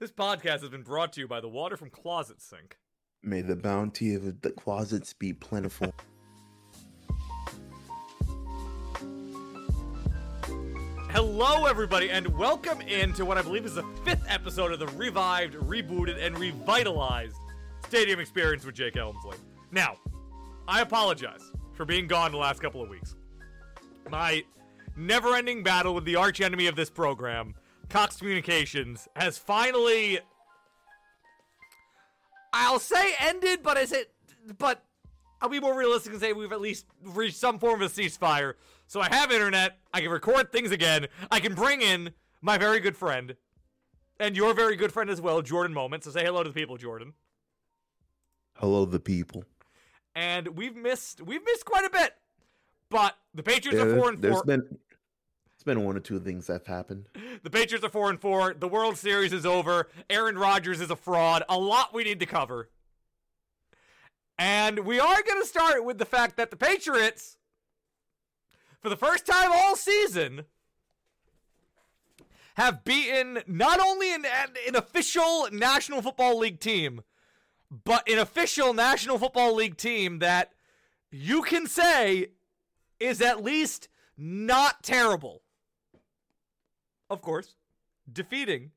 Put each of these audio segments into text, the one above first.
This podcast has been brought to you by the water from Closet Sink. May the bounty of the closets be plentiful. Hello, everybody, and welcome into what I believe is the fifth episode of the revived, rebooted, and revitalized Stadium Experience with Jake Elmsley. Now, I apologize for being gone the last couple of weeks. My never ending battle with the archenemy of this program, Cox Communications, has finally. I'll say ended, but is it. But I'll be more realistic and say we've at least reached some form of a ceasefire. So I have internet. I can record things again. I can bring in my very good friend and your very good friend as well, Jordan Moment. So say hello to the people, Jordan. Hello, the people. And we've missed we've missed quite a bit, but the Patriots Yeah, are four and there's four. been it's been one or two things that have happened. The Patriots are four and four. The World Series is over. Aaron Rodgers is a fraud. A lot we need to cover. And we are going to start with the fact that the Patriots, for the first time all season, have beaten not only an, an official National Football League team, but an official National Football League team that you can say is at least not terrible of course, defeating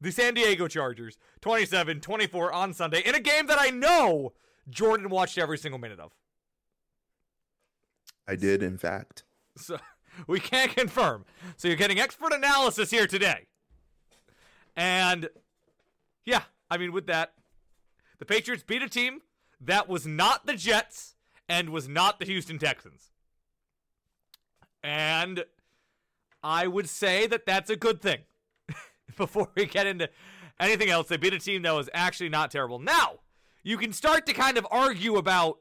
the San Diego Chargers 27 24 on Sunday in a game that I know Jordan watched every single minute of. I did, in fact. So we can't confirm. So you're getting expert analysis here today. And yeah, I mean, with that, the Patriots beat a team that was not the Jets and was not the Houston Texans. And I would say that that's a good thing. Before we get into anything else, they beat a team that was actually not terrible. Now, you can start to kind of argue about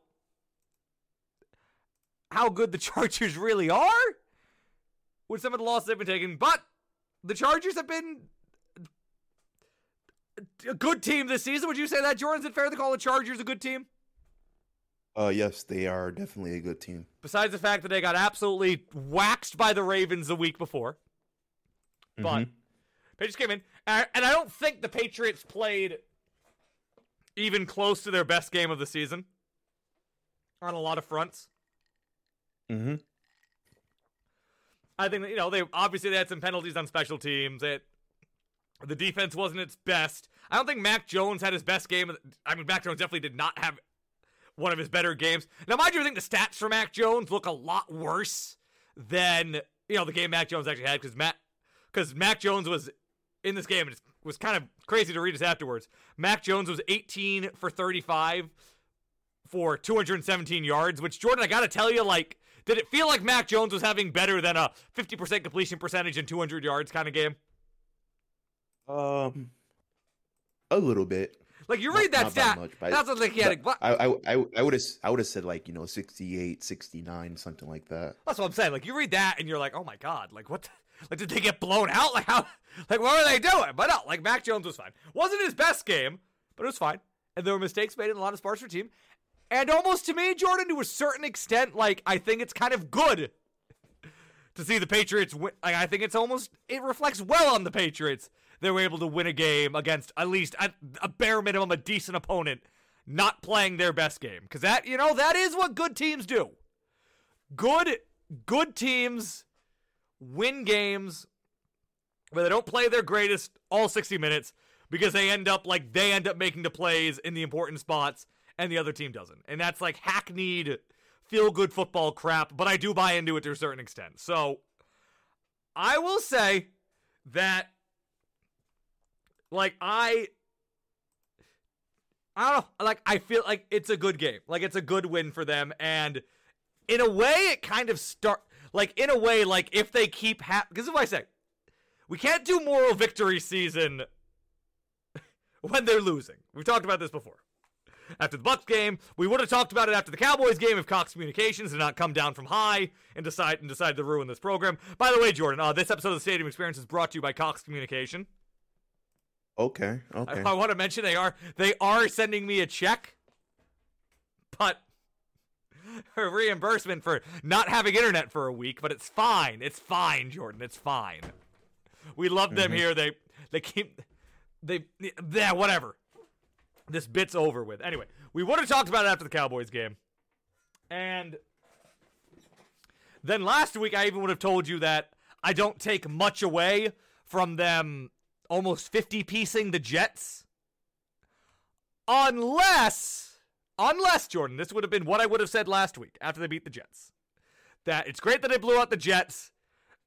how good the Chargers really are with some of the losses they've been taking, but the Chargers have been a good team this season. Would you say that, Jordan? Is it fair to call the Chargers a good team? Uh, yes, they are definitely a good team. Besides the fact that they got absolutely waxed by the Ravens the week before. But Mhm. Patriots came in, and I don't think the Patriots played even close to their best game of the season on a lot of fronts. Mm-hmm. I think you know they obviously they had some penalties on special teams. It the defense wasn't its best. I don't think Mac Jones had his best game. of the- I mean, Mac Jones definitely did not have one of his better games. Now, mind you, I think the stats for Mac Jones look a lot worse than you know the game Mac Jones actually had because Mac because Mac Jones was in this game and it was kind of crazy to read this afterwards. Mac Jones was 18 for 35 for 217 yards, which Jordan, I gotta tell you, like, did it feel like Mac Jones was having better than a 50% completion percentage and 200 yards kind of game? Um, a little bit. Like you Not- read that not stat, much, that's what like he had. a- I, I, I, I would have, I would have said like you know 68, 69, something like that. That's what I'm saying. Like you read that and you're like, oh my god, like what? The, like did they get blown out? Like how? Like what were they doing? But no, like Mac Jones was fine. Wasn't his best game, but it was fine. And there were mistakes made in a lot of spots for team. And almost to me, Jordan, to a certain extent, like I think it's kind of good to see the Patriots win. Like I think it's almost it reflects well on the Patriots. They were able to win a game against at least at a bare minimum a decent opponent, not playing their best game. Because that you know that is what good teams do good good teams win games where they don't play their greatest all 60 minutes because they end up like they end up making the plays in the important spots and the other team doesn't. And that's like hackneyed feel good football crap, but I do buy into it to a certain extent. So I will say that like I I don't know. Like I feel like it's a good game. Like it's a good win for them and in a way it kind of start like in a way like if they keep ha- is what I say. We can't do moral victory season when they're losing. We've talked about this before. After the Bucks game, we would have talked about it after the Cowboys game if Cox Communications did not come down from high and decide and decide to ruin this program. By the way, Jordan, uh, this episode of the Stadium Experience is brought to you by Cox Communication. Okay, okay. I, I want to mention they are they are sending me a check, but a reimbursement for not having internet for a week. But it's fine. It's fine, Jordan. It's fine. We love them Mhm. here. They they keep they yeah whatever. This bit's over with. Anyway, we would have talked about it after the Cowboys game, and then last week I even would have told you that I don't take much away from them almost 50 piecing the Jets. Unless, unless, Jordan, this would have been what I would have said last week after they beat the Jets. That it's great that they blew out the Jets.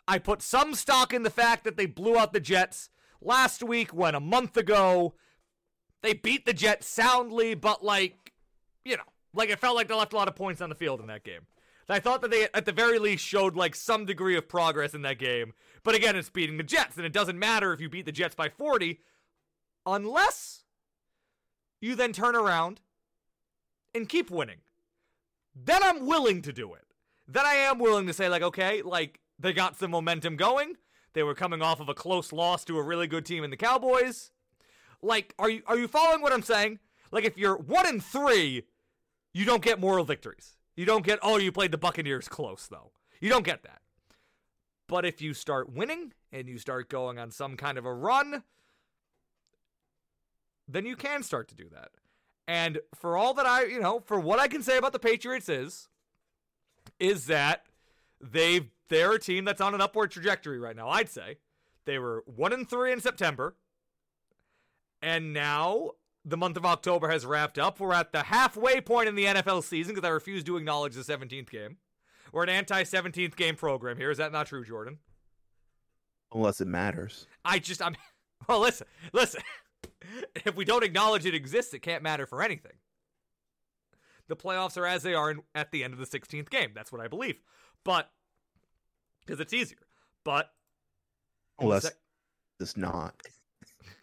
I put some stock in the fact that they blew out the Jets last week when a month ago they beat the Jets soundly, but like, you know, like it felt like they left a lot of points on the field in that game. I thought that they, at the very least, showed like some degree of progress in that game. But again, it's beating the Jets, and it doesn't matter if you beat the Jets by 40, unless you then turn around and keep winning. Then I'm willing to do it. Then I am willing to say, like, okay, like, they got some momentum going. They were coming off of a close loss to a really good team in the Cowboys. Like, are you are you following what I'm saying? Like, if you're one and three, you don't get moral victories. You don't get, oh, you played the Buccaneers close, though. You don't get that. But if you start winning and you start going on some kind of a run, then you can start to do that. And for all that I, you know, for what I can say about the Patriots is, is that they've they're a team that's on an upward trajectory right now. I'd say they were one and three in September, and now the month of October has wrapped up. We're at the halfway point in the NFL season because I refuse to acknowledge the 17th game. We're an anti 17th game program here. Is that not true, Jordan? Unless it matters. I just, I'm, well, listen, listen. if we don't acknowledge it exists, it can't matter for anything. The playoffs are as they are in, at the end of the 16th game. That's what I believe. But, because it's easier. But, unless it's not.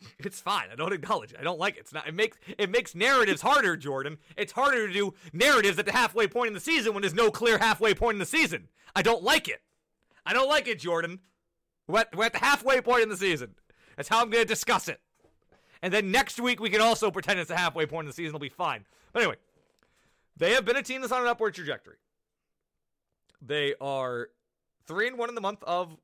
It's fine. I don't acknowledge it. I don't like it. It's not. It makes it makes narratives harder, Jordan. It's harder to do narratives at the halfway point in the season when there's no clear halfway point in the season. I don't like it. I don't like it, Jordan. We're at, we're at the halfway point in the season. That's how I'm going to discuss it. And then next week we can also pretend it's the halfway point in the season. It'll be fine. But anyway, they have been a team that's on an upward trajectory. They are three and one in the month of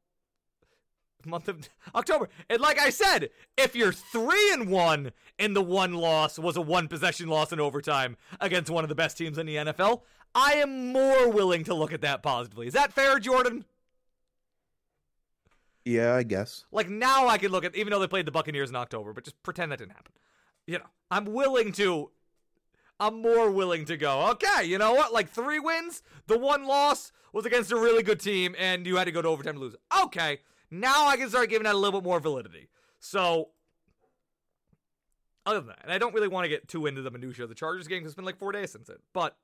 month of October. And like I said, if you're three and one and the one loss was a one possession loss in overtime against one of the best teams in the NFL, I am more willing to look at that positively. Is that fair, Jordan? Yeah, I guess. Like now I can look at even though they played the Buccaneers in October, but just pretend that didn't happen. You know, I'm willing to I'm more willing to go, okay, you know what? Like three wins, the one loss was against a really good team, and you had to go to overtime to lose. Okay, now I can start giving that a little bit more validity. So, other than that, and I don't really want to get too into the minutia of the Chargers game because it's been like four days since it. But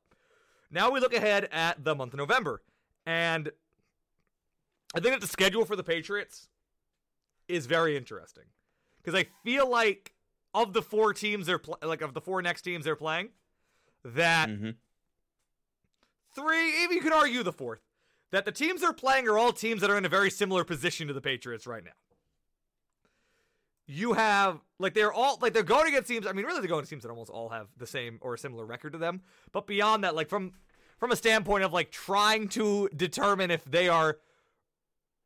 now we look ahead at the month of November, and I think that the schedule for the Patriots is very interesting because I feel like of the four teams they're pl- like of the four next teams they're playing, that mm-hmm. three, even you could argue the fourth, that the teams they're playing are all teams that are in a very similar position to the Patriots right now. You have like they're all like they're going against teams. I mean, really, they're going against teams that almost all have the same or a similar record to them. But beyond that, like from from a standpoint of like trying to determine if they are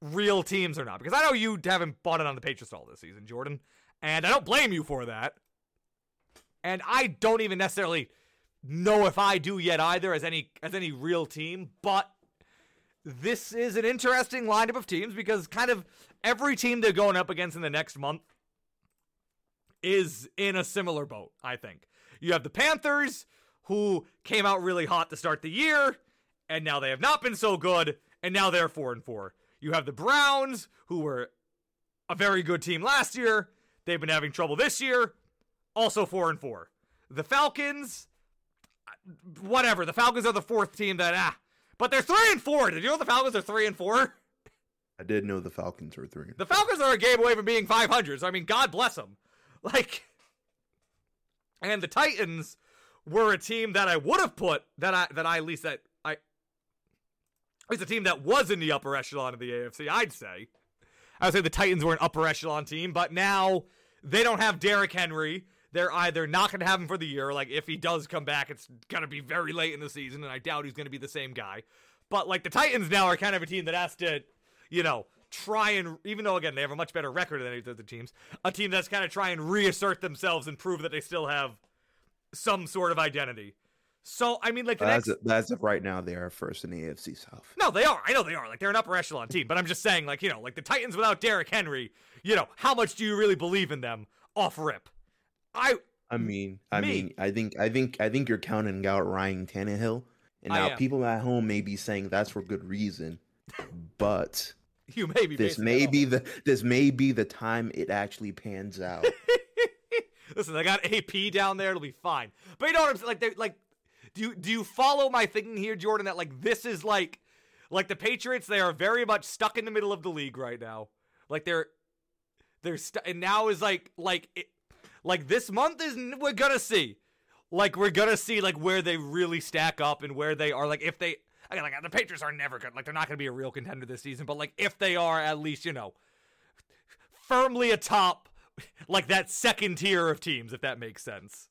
real teams or not, because I know you haven't bought it on the Patriots all this season, Jordan, and I don't blame you for that. And I don't even necessarily know if I do yet either as any as any real team, but this is an interesting lineup of teams because kind of every team they're going up against in the next month is in a similar boat, I think. You have the Panthers, who came out really hot to start the year, and now they have not been so good, and now they're 4 and 4. You have the Browns, who were a very good team last year. They've been having trouble this year, also 4 and 4. The Falcons, whatever. The Falcons are the fourth team that ah, but they're three and four. Did you know the Falcons are three and four? I did know the Falcons were three. The Falcons are a game away from being 500. So I mean, God bless them. Like, and the Titans were a team that I would have put that I that I at least that I it's a team that was in the upper echelon of the AFC. I'd say. I would say the Titans were an upper echelon team, but now they don't have Derrick Henry. They're either not going to have him for the year. Like, if he does come back, it's going to be very late in the season, and I doubt he's going to be the same guy. But, like, the Titans now are kind of a team that has to, you know, try and even though again they have a much better record than any of the other teams, a team that's kind of try and reassert themselves and prove that they still have some sort of identity. So I mean, like the As next, of, as of right now, they are first in the AFC South. no, they are. I know they are. Like they're an upper echelon team, but I'm just saying, like you know, like the Titans without Derrick Henry, you know, how much do you really believe in them off rip? I I mean, I Me. mean, I think, I think, I think you're counting out Ryan Tannehill, and I now am. people at home may be saying that's for good reason, but you may be this may be the this may be the time it actually pans out. Listen, I got AP down there. It'll be fine. But you know what I'm saying? Like, they like, do you do you follow my thinking here, Jordan? That like this is like, like the Patriots. They are very much stuck in the middle of the league right now. Like they're they're stu- and now is like like it, like this month is we're gonna see, like we're gonna see like where they really stack up and where they are. Like if they. I Again, like the Patriots are never good. Like they're not going to be a real contender this season. But like if they are, at least you know, firmly atop like that second tier of teams, if that makes sense.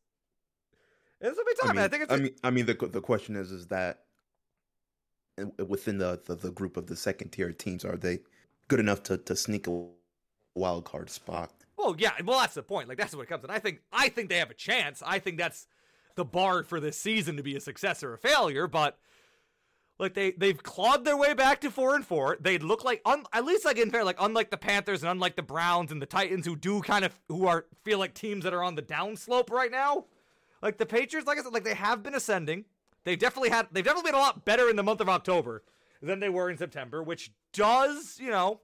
It's a big I time. mean, I, think it's I mean, I mean, the the question is, is that within the, the the group of the second tier teams, are they good enough to to sneak a wild card spot? Well, yeah. Well, that's the point. Like that's what it comes. And I think I think they have a chance. I think that's the bar for this season to be a success or a failure. But like they they've clawed their way back to four and four. They look like un, at least like in fair like unlike the Panthers and unlike the Browns and the Titans who do kind of who are feel like teams that are on the downslope right now. Like the Patriots, like I said, like they have been ascending. They've definitely had they've definitely been a lot better in the month of October than they were in September, which does, you know,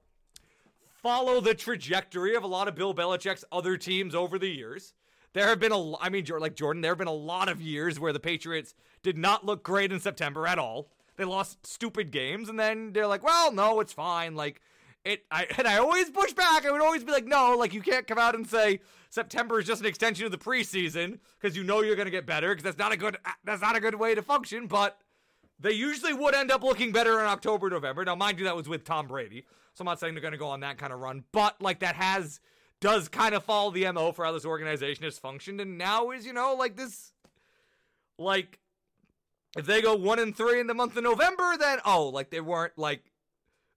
follow the trajectory of a lot of Bill Belichick's other teams over the years. There have been a, I mean, like Jordan, there have been a lot of years where the Patriots did not look great in September at all. They lost stupid games, and then they're like, "Well, no, it's fine." Like it, I and I always push back. I would always be like, "No, like you can't come out and say September is just an extension of the preseason because you know you're going to get better because that's not a good, uh, that's not a good way to function." But they usually would end up looking better in October, November. Now, mind you, that was with Tom Brady, so I'm not saying they're going to go on that kind of run, but like that has does kind of follow the mo for how this organization has functioned, and now is you know like this, like if they go one and three in the month of November, then oh, like they weren't like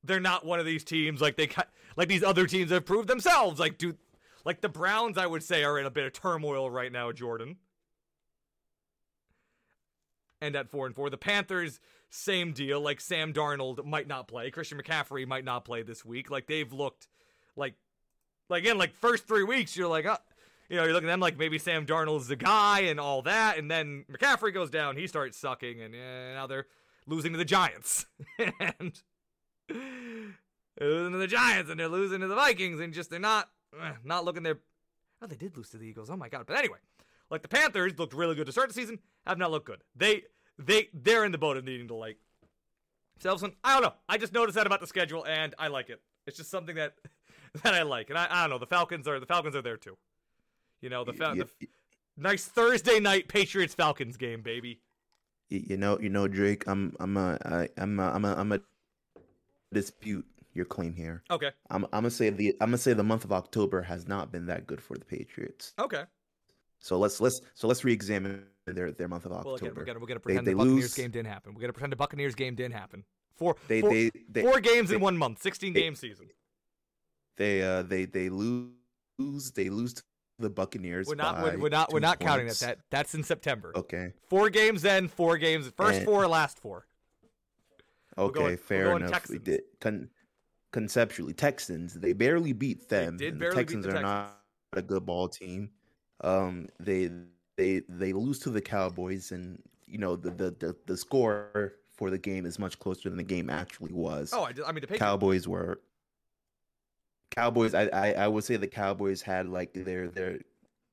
they're not one of these teams like they like these other teams have proved themselves. Like do like the Browns, I would say, are in a bit of turmoil right now, Jordan. And at four and four, the Panthers, same deal. Like Sam Darnold might not play, Christian McCaffrey might not play this week. Like they've looked like, like again, like first three weeks, you're like, uh, you know, you're looking at them like maybe Sam Darnold's the guy and all that, and then McCaffrey goes down, he starts sucking, and now they're losing to the Giants, and they're losing to the Giants, and they're losing to the Vikings, and just they're not eh, not looking their. Oh, they did lose to the Eagles. Oh my god! But anyway, like the Panthers looked really good to start the season, have not looked good. They they they're in the boat of needing to like Selfson. I don't know. I just noticed that about the schedule, and I like it. It's just something that that I like, and I, I don't know. The Falcons are the Falcons are there too. You know the, Fal- Y- the nice Thursday night Patriots Falcons game, baby. you know, you know, Drake. I'm, I'm a, I, I'm, a, I'm a, I'm a dispute your claim here. Okay, I'm, I'm gonna say the, I'm gonna say the month of October has not been that good for the Patriots. okay. So let's, let's, so let's re-examine their, their month of Well, October. again, we're gonna we're gonna They- pretend they the Buccaneers lose- game didn't happen. We're gonna pretend the Buccaneers game didn't happen. Four They, four, they, they, four games in one month, sixteen they- game season. they, uh, they, they lose, they lose to the Buccaneers. We're not we're, we're not we're not counting that. That that's in September. Okay. Four games then, four games. First And- four, last four. Okay, going- fair enough. We did con- conceptually Texans. They barely beat them. did and barely the beat the Texans are not a good ball team. Um, they they they lose to the Cowboys, and you know the the the, the score for the game is much closer than the game actually was. Oh, I, did- I mean the Patriots. Cowboys were Cowboys. I, I I would say the Cowboys had like their their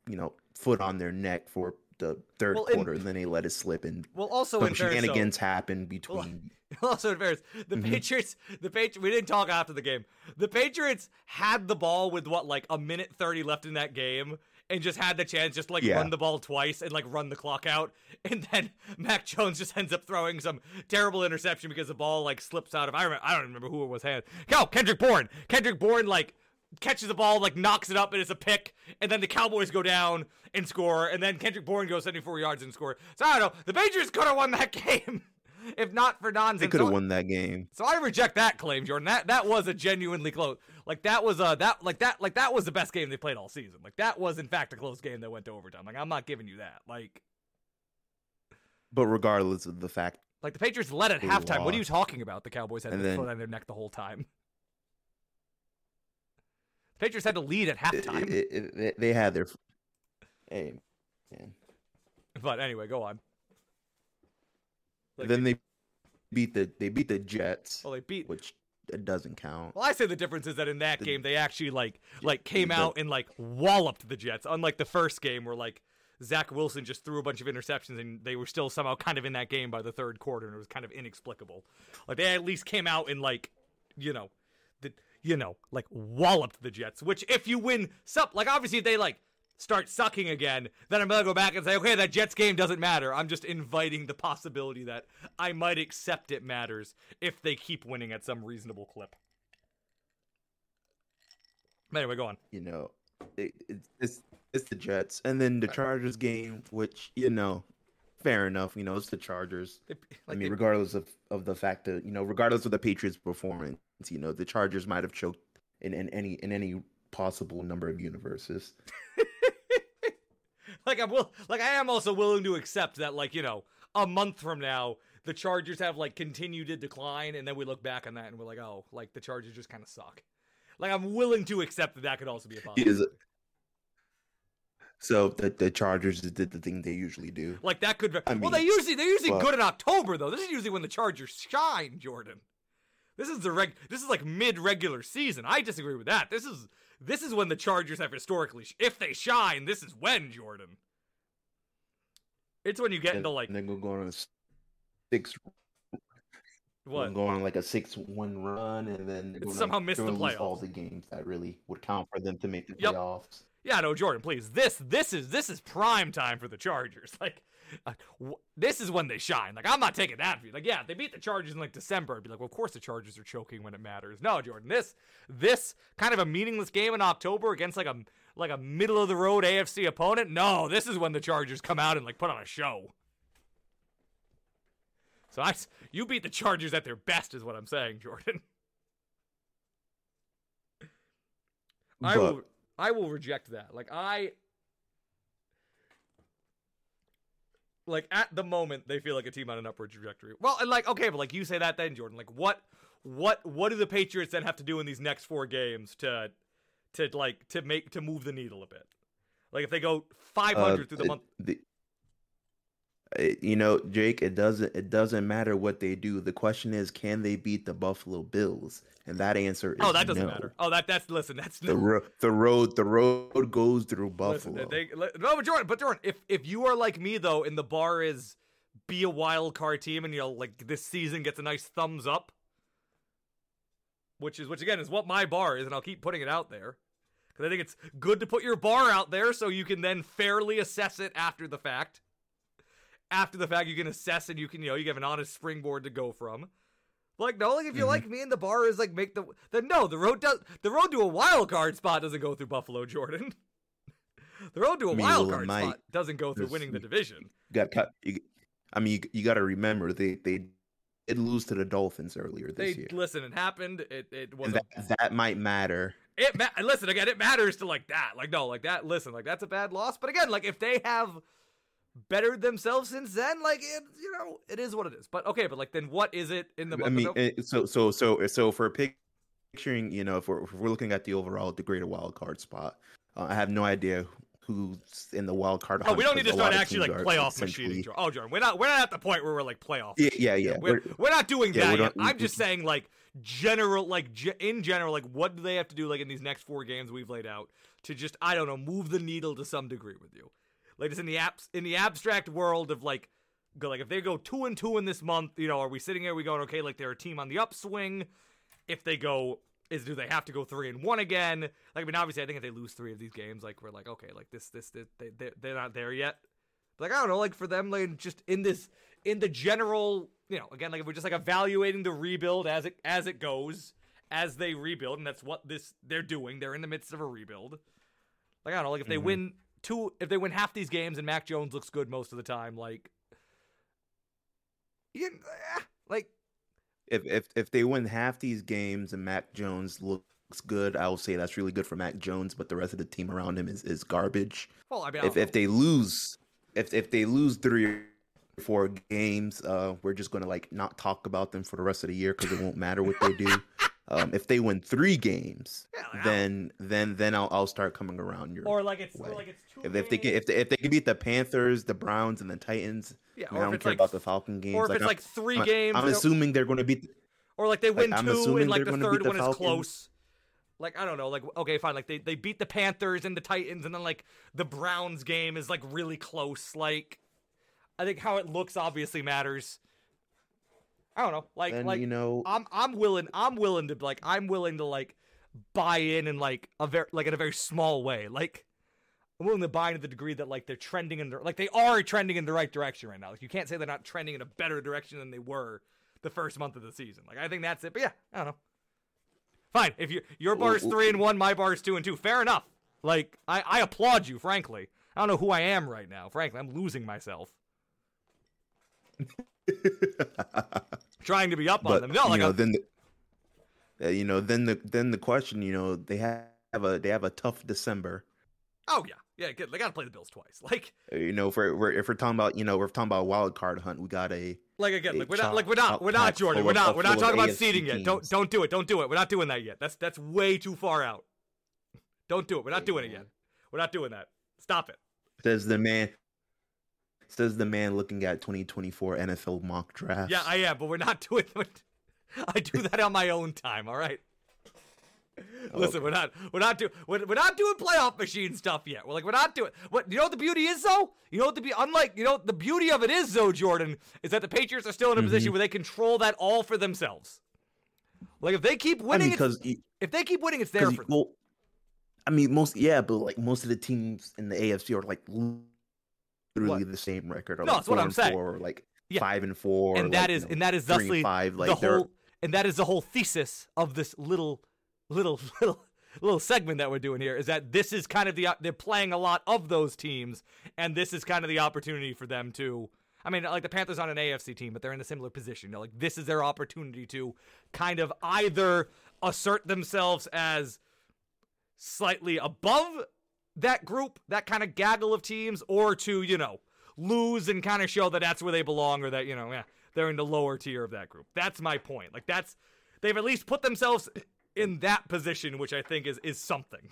you know foot on their neck for the third Well, in- quarter, and then they let it slip, and well, also some in shenanigans happened between. also in fairness, the Mhm. Patriots, the Patriots. We didn't talk after the game. The Patriots had the ball with what like a minute thirty left in that game, and just had the chance just like Yeah. run the ball twice and like run the clock out, and then Mac Jones just ends up throwing some terrible interception because the ball like slips out of. I remember, I don't remember who it was. Hand. Cal Kendrick Bourne. Kendrick Bourne like catches the ball, like knocks it up, and it's a pick. And then the Cowboys go down and score, and then Kendrick Bourne goes 74 yards and score. So I don't know. The Patriots could have won that game. If not for nonsense. They could have So- won that game. So I reject that claim, Jordan. That that was a genuinely close. Like that was a that like that like that was the best game they played all season. Like that was in fact a close game that went to overtime. Like I'm not giving you that. Like But regardless of the fact, like the Patriots led at halftime. What are you talking about? The Cowboys had the foot on their neck the whole time. The Patriots had to lead at halftime. it, it- it- they had their. Hey, man. but anyway, go on. Like, then they beat the they beat the Jets, well, they beat. which it doesn't count. Well, I say the difference is that in that The- game they actually like like came the- out and like walloped the Jets, unlike the first game where like Zach Wilson just threw a bunch of interceptions and they were still somehow kind of in that game by the third quarter and it was kind of inexplicable. Like they at least came out and like you know the you know like walloped the Jets. Which if you win, sup like obviously if they like start sucking again, then I'm gonna go back and say okay that Jets game doesn't matter. I'm just inviting the possibility that I might accept it matters if they keep winning at some reasonable clip. Anyway, go on. You know, it, it, it's it's the Jets, and then the Chargers game, which you know, fair enough. You know, it's the Chargers. They, I mean, they- regardless of, of the fact that you know, regardless of the Patriots' performance, you know, the Chargers might have choked in, in any in any possible number of universes. like I'm will, like I am also willing to accept that, like you know, a month from now, the Chargers have like continued to decline, and then we look back on that and we're like, oh, like the Chargers just kind of suck. Like I'm willing to accept that that could also be a possibility. it- So the the Chargers did the thing they usually do. Like that could. I well, they usually they're usually but- good in October though. This is usually when the Chargers shine, Jordan. This is the reg. This is like mid regular season. I disagree with that. This is this is when the Chargers have historically, sh- if they shine, this is when Jordan. It's when you get into like and then go go on a six what? go on like a six one run, and then gonna- somehow miss the gonna all the games that really would count for them to make the Yep. playoffs. Yeah, no, Jordan, please. This this is this is prime time for the Chargers. Like, this is when they shine. Like, I'm not taking that view. Like, yeah, if they beat the Chargers in like December, I'd be like, well, of course the Chargers are choking when it matters. No, Jordan, this this kind of a meaningless game in October against like a like a middle of the road AFC opponent. No, this is when the Chargers come out and like put on a show. So I, you beat the Chargers at their best, is what I'm saying, Jordan. I will I will reject that. Like I like at the moment they feel like a team on an upward trajectory. Well, and like okay, but like you say that then Jordan, like what what what do the Patriots then have to do in these next 4 games to to like to make to move the needle a bit? Like if they go 500 Uh, through the month the- it- you know, Jake, it doesn't it doesn't matter what they do. The question is, can they beat the Buffalo Bills? And that answer oh, is Oh, that doesn't no. matter. Oh, that that's listen, that's The ro- the road the road goes through Listen, Buffalo. they, li- no, but Jordan, but Jordan, if if you are like me though, and the bar is be a wild card team, and you know, like this season gets a nice thumbs up, which is which again is what my bar is, and I'll keep putting it out there because I think it's good to put your bar out there so you can then fairly assess it after the fact. After the fact, you can assess and you can you know you have an honest springboard to go from. Like no, like if you Mhm. like me and the bar is like make the then no the road does the road to a wild card spot doesn't go through Buffalo, Jordan. The road to a I mean, wild well, card might. spot doesn't go through winning the division. Got cut. You, I mean, you, you got to remember they they did lose to the Dolphins earlier They this year, listen. It happened. It it was and a, that that might matter. it. Ma- listen again. It matters to like that. Like no, like that. Listen, like that's a bad loss. But again, like if they have bettered themselves since then, like it, you know, it is what it is. But okay, but like then what is it in the I mean, so so so so for pic- picturing, you know, if we're, if we're looking at the overall, the greater wild card spot, uh, I have no idea who's in the wild card. Oh, we don't need to start actually like playoff machining. Oh, Jordan, we're not we're not at the point where we're like playoff. Yeah, yeah, yeah. We're, We're- we're not doing yeah, that yet. I'm just saying, like general, like ge- in general, like what do they have to do, like in these next four games we've laid out to just I don't know, move the needle to some degree with you, like just in the apps in the abstract world of like, go like if they go two and two in this month, you know, are we sitting here? we going okay? Like they're a team on the upswing. If they go. Is do they have to go three and one again? Like I mean, obviously, I think if they lose three of these games, like we're like, okay, like this, this, this they, they they're not there yet. Like I don't know, like for them, like just in this, in the general, you know, again, like if we're just like evaluating the rebuild as it as it goes, as they rebuild, and that's what this they're doing. They're in the midst of a rebuild. Like I don't know, like if they Mhm. win two, if they win half these games and Mac Jones looks good most of the time, like you, eh, like If if if they win half these games and Mac Jones looks good, I will say that's really good for Mac Jones. But the rest of the team around him is is garbage. well, I mean, If if they lose, if if they lose three or four games, uh, we're just gonna like not talk about them for the rest of the year because it won't matter what they do. Um, if they win three games, Yeah, like, then then then I'll I'll start coming around your. or like it's or way. like it's two if, if they can if they, if they can beat the Panthers, the Browns, and the Titans, yeah, I, mean, I don't care like about the Falcon games. or if like, it's I'm- like 3 I'm, games, I'm assuming they're going to beat. or like they win I'm two and like the third the one is close. Like I don't know, like okay, fine. Like they, they beat the Panthers and the Titans, and then like the Browns game is like really close. Like I think how it looks obviously matters. I don't know, like Then like you know, I'm I'm willing I'm willing to like I'm willing to like buy in in like a very like in a very small way. Like I'm willing to buy into the degree that like they're trending in the like they are trending in the right direction right now. Like you can't say they're not trending in a better direction than they were the first month of the season. Like I think that's it. But yeah, I don't know. Fine. If you your bar is three and one, my bar is two and two. Fair enough. Like I, I applaud you, frankly. I don't know who I am right now. Frankly, I'm losing myself. Trying to be up on them. No, you know, I'm- then the, uh, you know, then the then the question, you know, they have a they have a tough December. Oh yeah, yeah. Good. They got to play the Bills twice. Like, Uh, You know, if we're, we're if we're talking about you know we're talking about a wild card hunt, we got a like again, A like we're not, like we're not, we're not Jordan. We're not, we're not talking about AFC seeding yet. Don't, don't do it. Don't do it. We're not doing that yet. That's that's way too far out. Don't do it. We're not doing it yet. We're not doing that. Stop it. says the man says the man looking at 2024 NFL mock drafts. Yeah, I am, but we're not doing. I do that on my own time. All right. Listen, Okay. we're not we're not doing we're, we're not doing playoff machine stuff yet. We're like we're not doing what you know what the beauty is though? You know what the be unlike you know the beauty of it is though, Jordan, is that the Patriots are still in a position Mhm. where they control that all for themselves. Like if they keep I winning, mean, it's- because if they keep winning, it's there for them. well, I mean, most yeah, but like most of the teams in the AFC are like literally the same record. Or No, like that's what I'm saying. Four, or like Yeah. five and four, and that like, is you know, and that is thusly five. Like the whole and that is the whole thesis of this little little little little segment that we're doing here is that this is kind of the they're playing a lot of those teams and this is kind of the opportunity for them to I mean like the Panthers on an AFC team but they're in a similar position you know, like this is their opportunity to kind of either assert themselves as slightly above that group that kind of gaggle of teams or to you know lose and kind of show that that's where they belong or that you know yeah they're in the lower tier of that group that's my point like that's they've at least put themselves in that position which i think is is something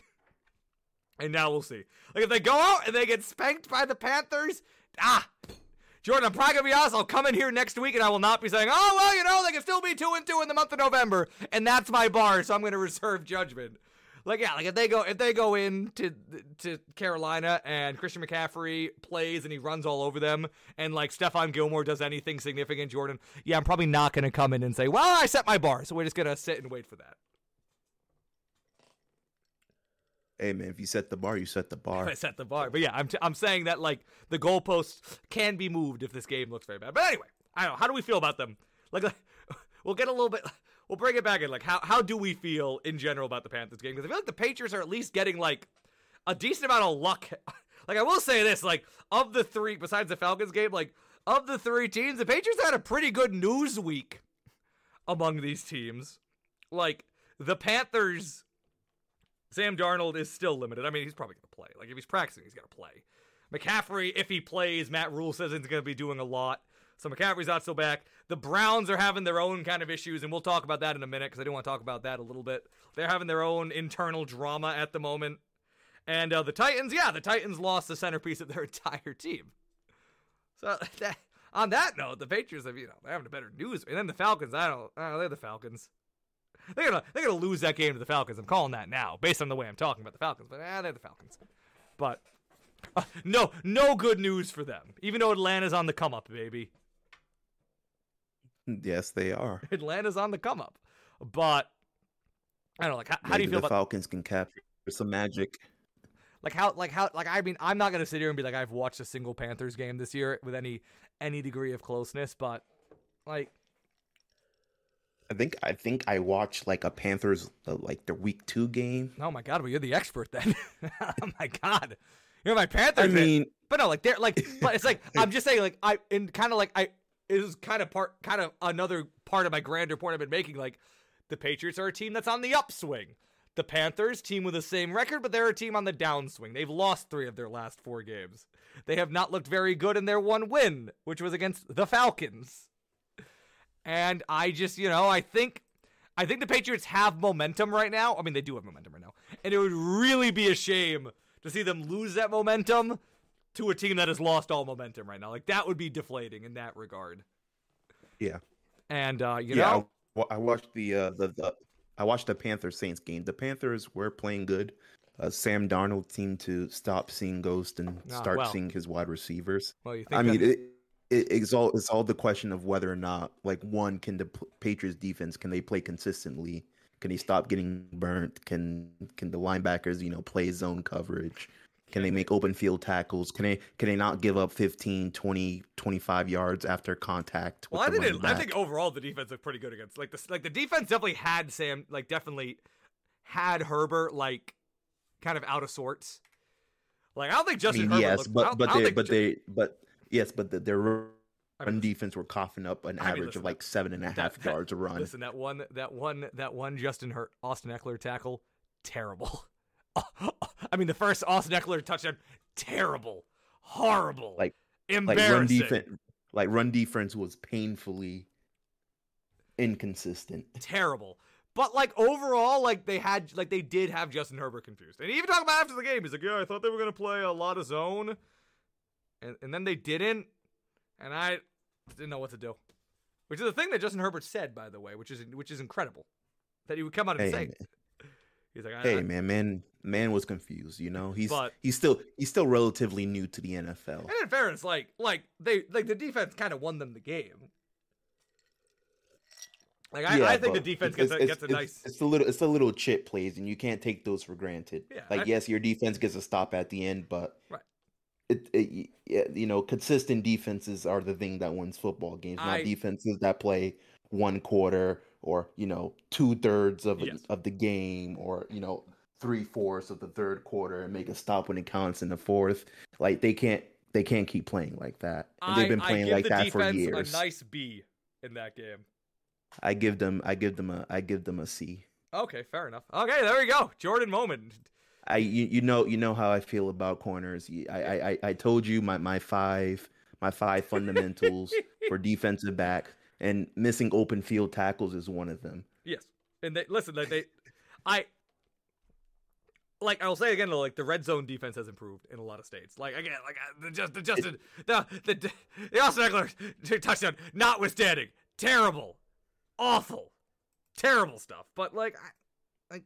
and now we'll see like if they go out and they get spanked by the panthers ah Jordan, I'm probably gonna be honest. I'll come in here next week and I will not be saying, "Oh well, you know, they can still be two and two in the month of November," and that's my bar. So I'm gonna reserve judgment. Like yeah, like if they go if they go into to Carolina and Christian McCaffrey plays and he runs all over them and like Stephon Gilmore does anything significant, Jordan, yeah, I'm probably not gonna come in and say, well, I set my bar, so we're just gonna sit and wait for that. hey man, if you set the bar, you set the bar. I set the bar, but yeah, I'm t- I'm saying that like the goalposts can be moved if this game looks very bad. But anyway, I don't know. How do we feel about them? Like, like we'll get a little bit. We'll bring it back in. Like, how how do we feel in general about the Panthers game? Because I feel like the Patriots are at least getting like a decent amount of luck. Like, I will say this: like, of the three, besides the Falcons game, like of the three teams, the Patriots had a pretty good news week among these teams. Like the Panthers. Sam Darnold is still limited. I mean, he's probably going to play. Like, if he's practicing, he's going to play. McCaffrey, if he plays, Matt Rhule says he's going to be doing a lot. So McCaffrey's not so back. The Browns are having their own kind of issues, and we'll talk about that in a minute because I do want to talk about that a little bit. They're having their own internal drama at the moment. And uh, the Titans, yeah, the Titans lost the centerpiece of their entire team. So that, on that note, the Patriots have, you know, they're having a better news. And then the Falcons, I don't, I don't know, they're the Falcons. They're gonna they're gonna lose that game to the Falcons. I'm calling that now, based on the way I'm talking about the Falcons. But ah, they're the Falcons. But uh, no no good news for them. Even though Atlanta's on the come up, baby. Yes, they are. Atlanta's on the come up. But I don't know. Like, how, how do you feel the about Falcons can capture some magic? like how like how like I mean I'm not gonna sit here and be like I've watched a single Panthers game this year with any any degree of closeness, but like I think I think I watched like a Panthers uh, like the week two game. oh my god, well you're the expert then. oh my god, you're my Panthers. I fan. mean, But no, like they're like, but it's like I'm just saying, like I in kind of like I is kind of part, kind of another part of my grander point I've been making. Like, the Patriots are a team that's on the upswing. The Panthers, team with the same record, but they're a team on the downswing. They've lost three of their last four games. They have not looked very good in their one win, which was against the Falcons. And I just, you know, I think I think the Patriots have momentum right now. I mean, they do have momentum right now. And it would really be a shame to see them lose that momentum to a team that has lost all momentum right now. Like that would be deflating in that regard. Yeah. And uh, you yeah, know, I, I watched the uh the, the I watched the Panthers Saints game. The Panthers were playing good. Uh, Sam Darnold seemed to stop seeing ghosts and Ah, start well. seeing his wide receivers. well, you think I mean, it, it, it's all it's all the question of whether or not, like, one, can the Patriots defense can they play consistently? Can they stop getting burnt? Can can the linebackers, you know, play zone coverage? Can they make open field tackles? Can they can they not give up 15, 20, 25 yards after contact? Well, I think it, I think overall the defense looked pretty good against like the like the defense definitely had Sam like definitely had Herbert like kind of out of sorts. Like I don't think I Justin mean, Herbert yes, looked, I but but they but they but yes, but the, their run I mean, defense were coughing up an I mean, average listen, of like seven and a half that- yards a run. Listen, that one, that one, that one Justin Hurt, Austin Ekeler tackle, terrible. I mean, the first Austin Ekeler touchdown, terrible, horrible, Like- like embarrassing. run defense, like run defense was painfully inconsistent. terrible. But like overall, like they had, like they did have Justin Herbert confused. And he even talking about after the game, he's like, "Yeah, I thought they were gonna play a lot of zone, and and then they didn't, and I didn't know what to do." Which is the thing that Justin Herbert said, by the way, which is which is incredible, that he would come out and Hey, say. man. He's like, hey I- man, man, man was confused. You know, he's But- he's still he's still relatively new to the NFL. And in fairness, like like they like the defense kind of won them the game. Like I, Yeah, I think the defense it's- gets a, gets a it's- nice. It's a little it's a little chip plays, and you can't take those for granted. Yeah, like I- yes, your defense gets a stop at the end, but Right. It, it yeah, you know consistent defenses are the thing that wins football games, not I- defenses that play one quarter or you know two thirds of Yes. of the game or you know three fourths of the third quarter and make a stop when it counts in the fourth. Like they can't they can't keep playing like that. And they've been playing like that for years. a nice B in that game. I give them I give them a I give them a C. Okay, fair enough. Okay, there we go. Jordan moment. I you, you know you know how I feel about corners. I I I, I told you my my five my five fundamentals for defensive back and missing open field tackles is one of them. Yes, and they listen. Like they, I like. I'll say again. Like the red zone defense has improved in a lot of states. Like again, like uh, the just the Justin the the the Austin Ekeler touchdown, notwithstanding, terrible, awful, terrible stuff. But like, I, like,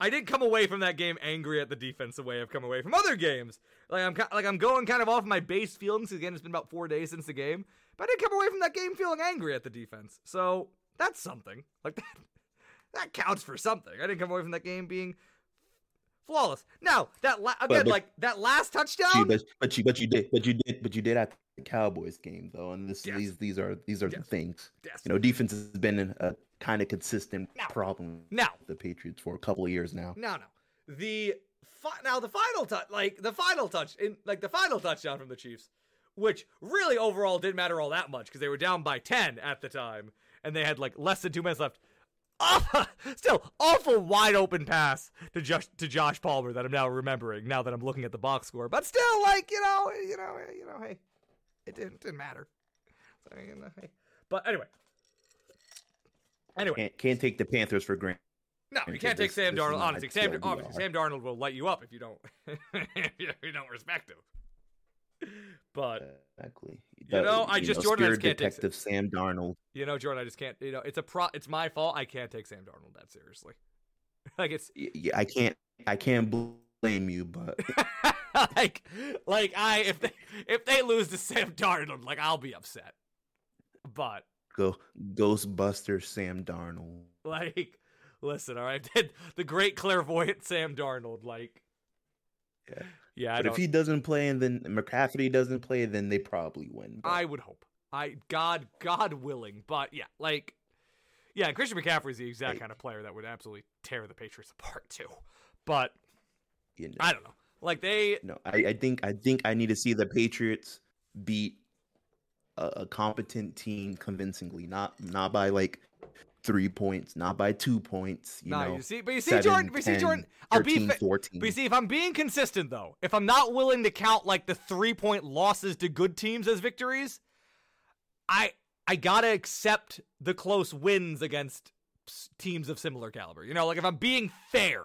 I did come away from that game angry at the defense the way I've come away from other games. Like I'm like I'm going kind of off my base feelings. Again, it's been about four days since the game, but I didn't come away from that game feeling angry at the defense. So that's something. Like that, that counts for something. I didn't come away from that game being flawless. Now that la- again, but- like that last touchdown. but but you but you did but you did but you did at the Cowboys game though, and this Yes. these these are these are Yes. the things. Yes. You know, defense has been a kind of consistent Now. problem Now, with the Patriots for a couple of years now. no, no. The fi- now the final touch, like the final touch in like the final touchdown from the Chiefs, which really overall didn't matter all that much because they were down by ten at the time and they had like less than two minutes left. Awful, still awful wide open pass to Josh to Josh Palmer that I'm now remembering now that I'm looking at the box score. But still, like you know, you know, you know, hey, it didn't didn't matter. So, you know, hey. But anyway, anyway, Can't can't take the Panthers for granted. no, you can't take this- Sam Darnold. Honestly, Sam, obviously, Sam Darnold will light you up if you don't, if you don't respect him. But Exactly. You know, I just- Jordan, I just can't take detective Sam Darnold. you know, Jordan, I just can't. You know, it's a pro. It's my fault. I can't take Sam Darnold that seriously. like it's Y- y- I can't I can't blame you, but like like I if they if they lose to Sam Darnold, like I'll be upset. But go Ghostbuster Sam Darnold. like, listen, all right, the great clairvoyant Sam Darnold, like, Yeah. yeah, But if he doesn't play and then McCaffrey doesn't play, then they probably win. but- I would hope. I God God willing, but yeah, like yeah, Christian McCaffrey is the exact kind of player that would absolutely tear the Patriots apart too. But you know, I don't know. Like they no, I, I think I think I need to see the Patriots beat a, a competent team convincingly, not not by like three points, not by two points. You nah, know, you see, but you see, seven, Jordan, but you see, 10, Jordan, I'll 13, be, fa- 14. but you see, if I'm being consistent though, if I'm not willing to count like the three point losses to good teams as victories, I I gotta accept the close wins against teams of similar caliber. You know, like if I'm being fair,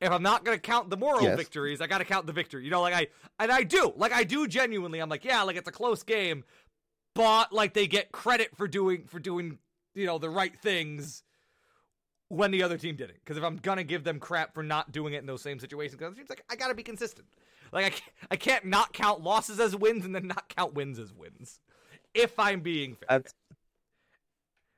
if I'm not gonna count the moral Yes. victories, I gotta count the victory. You know, like I and I do, like I do genuinely. I'm like, yeah, like it's a close game, but like they get credit for doing for doing you know the right things when the other team didn't. Because if I'm gonna give them crap for not doing it in those same situations, because it seems like I gotta be consistent. Like I can't, I can't not count losses as wins and then not count wins as wins. If I'm being fair, That's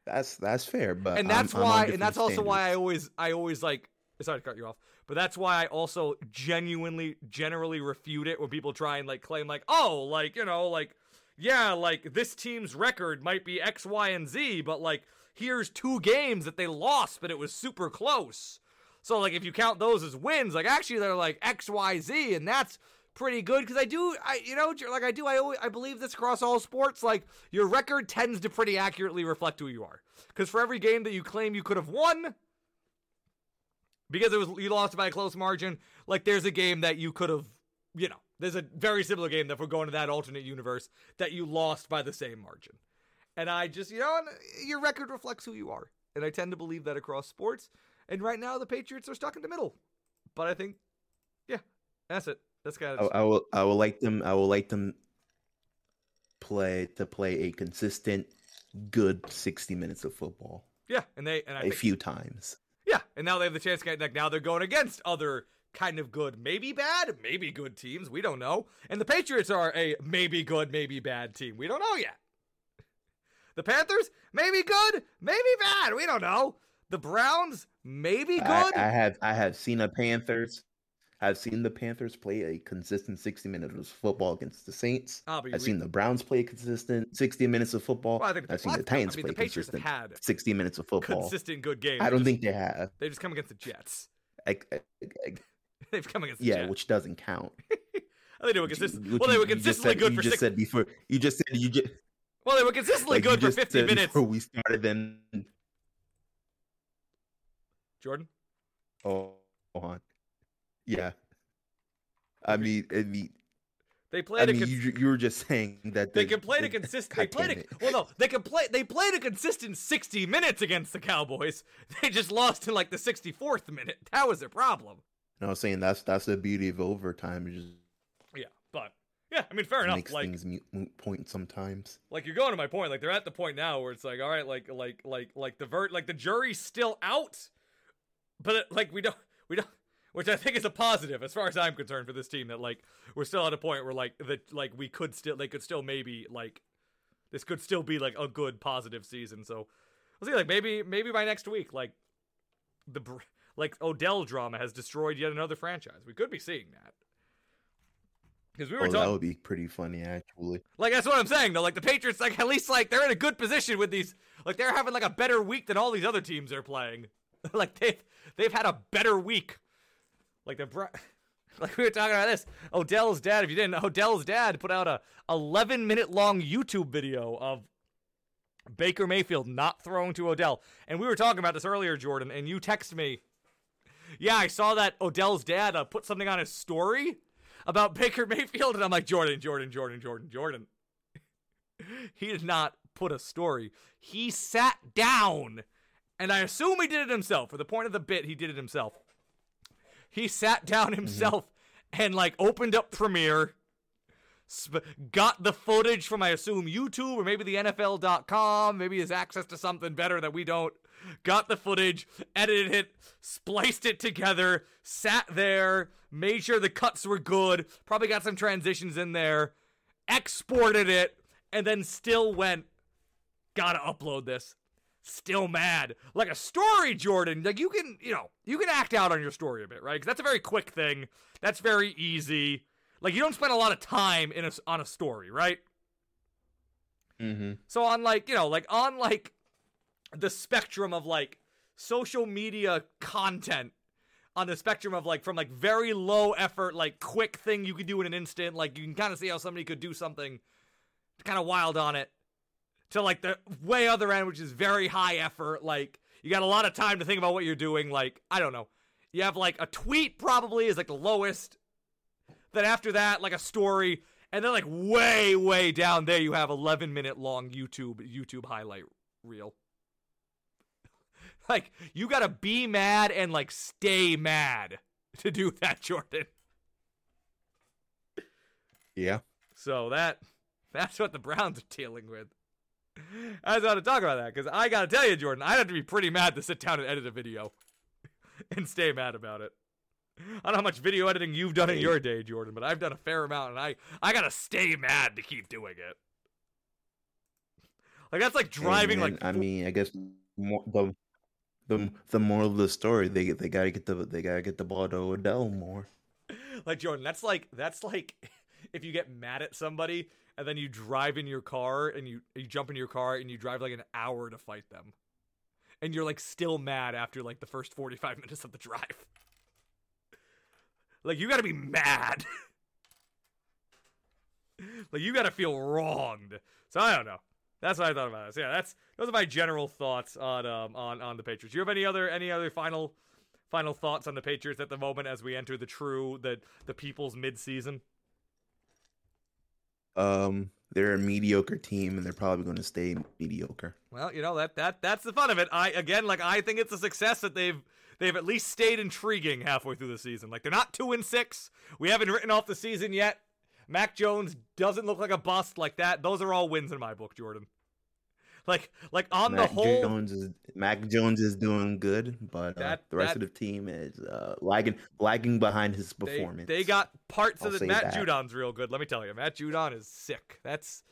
that's that's fair, but and that's I'm- I'm why, and that's also why I always, I always like. Sorry to cut you off, but that's why I also genuinely, generally refute it when people try and like claim like, oh, like you know, like yeah, like this team's record might be X, Y, and Z, but like here's two games that they lost, but it was super close. So like if you count those as wins, like actually they're like X, Y, Z, and that's pretty good because I do, I you know, like I do, I always, I believe this across all sports. Like your record tends to pretty accurately reflect who you are. Because for every game that you claim you could have won, because it was you lost by a close margin, like there's a game that you could have, you know, there's a very similar game that we're going to that alternate universe that you lost by the same margin. And I just, you know, your record reflects who you are. And I tend to believe that across sports. And right now the Patriots are stuck in the middle. But I think, yeah, that's it. That's kind I, of I will I will like them I will like them play to play a consistent good 60 minutes of football yeah. And they and I a think, few times. Yeah, and now they have the chance to get like now they're going against other kind of good, maybe bad, maybe good teams. We don't know. And the Patriots are a maybe good, maybe bad team. We don't know yet. The Panthers, maybe good, maybe bad. We don't know. The Browns, maybe good. I, I have I have seen the Panthers I've seen the Panthers play a consistent 60 minutes of football against the Saints. I've seen the Browns play consistent 60 minutes of football. Well, I think the- I've seen the I Titans mean, play the Patriots consistent had 60 minutes of football. consistent good games. I don't just- think they have. they just come against the Jets. I, I- I- They've come against yeah, which doesn't count. Oh, they were Which- consistent. which Well, they were consistently said- good you for just six. said before. You just said you just Well, they were consistently like good for 50 minutes. before we started. Then Jordan, oh, hold on. Yeah. I mean, I mean, they I played a mean, cons- you, you were just saying that They can play they- consistent. They played a, it. well, no, they can play. They played a consistent sixty minutes against the Cowboys. They just lost in like the sixty fourth minute. That was their problem. And I was saying that's that's the beauty of overtime. It just Yeah, but yeah, I mean, fair enough. makes Like, things moot, point sometimes. like you're going to my point. Like they're at the point now where it's like, all right, like, like, like, like the vert, like the jury's still out, but it, like we don't, we don't. Which I think is a positive as far as I'm concerned for this team. That like we're still at a point where like that like we could still they could still maybe like this could still be like a good positive season. So we'll see. Like maybe maybe by next week, like the like Odell drama has destroyed yet another franchise. We could be seeing that because we were Oh, that would be pretty funny, actually. Like that's what I'm saying though. Like the Patriots, like at least like they're in a good position with these. Like they're having like a better week than all these other teams they're playing. like they've they've had a better week. Like the like we were talking about this. Odell's dad. If you didn't, know, Odell's dad put out a 11 minute long YouTube video of Baker Mayfield not throwing to Odell. And we were talking about this earlier, Jordan. And you text me. Yeah, I saw that Odell's dad uh, put something on his story about Baker Mayfield, and I'm like, Jordan, Jordan, Jordan, Jordan, Jordan. he did not put a story. He sat down, and I assume he did it himself. For the point of the bit, he did it himself. He sat down himself and like opened up Premiere, sp- got the footage from I assume YouTube or maybe the NFL.com. Maybe his access to something better that we don't. Got the footage, edited it, spliced it together, sat there, made sure the cuts were good, probably got some transitions in there, exported it, and then still went, gotta upload this. Still mad. Like a story, Jordan. Like you can, you know, you can act out on your story a bit, right? Because that's a very quick thing. That's very easy. Like you don't spend a lot of time in a, on a story, right? Mm-hmm. So on like, you know, like on like the spectrum of like social media content on the spectrum of like from like very low effort like quick thing you can do in an instant like you can kind of see how somebody could do something kind of wild on it, to like the way other end, which is very high effort. Like you got a lot of time to think about what you're doing. Like I don't know, you have like a tweet probably is like the lowest. Then after that, like a story, and then like way way down there, you have 11 minute long YouTube YouTube highlight reel. Like you gotta be mad and like stay mad to do that, Jordan. Yeah. So that that's what the Browns are dealing with. I just want to talk about that because I gotta tell you, Jordan, I'd have to be pretty mad to sit down and edit a video and stay mad about it. I don't know how much video editing you've done in your day, Jordan, but I've done a fair amount, and I I gotta stay mad to keep doing it. Like that's like driving. Hey, man, like I mean, I guess more, the the the moral of the story they they gotta get the they gotta get the ball to Odell more. like Jordan, that's like that's like if you get mad at somebody and then you drive in your car and you you jump in your car and you drive like an hour to fight them. And you're like still mad after like the first 45 minutes of the drive. like you got to be mad. like you got to feel wronged. So I don't know. That's what I thought about this. Yeah, that's those are my general thoughts on um on on the Patriots. Do you have any other any other final final thoughts on the Patriots at the moment as we enter the true the the people's midseason? Um, they're a mediocre team, and they're probably going to stay mediocre. Well, you know that that that's the fun of it. I again, like I think it's a success that they've they've at least stayed intriguing halfway through the season. Like they're not two and six. We haven't written off the season yet. Mac Jones doesn't look like a bust like that. Those are all wins in my book, Jordan. Like like on Mac the whole, Jones is Mac Jones is doing good, but uh, That- the rest that- of the team is uh, lagging lagging behind his performance. they got parts I'll of it. Matt that. Judon's real good. Let me tell you, Matt Judon is sick. That's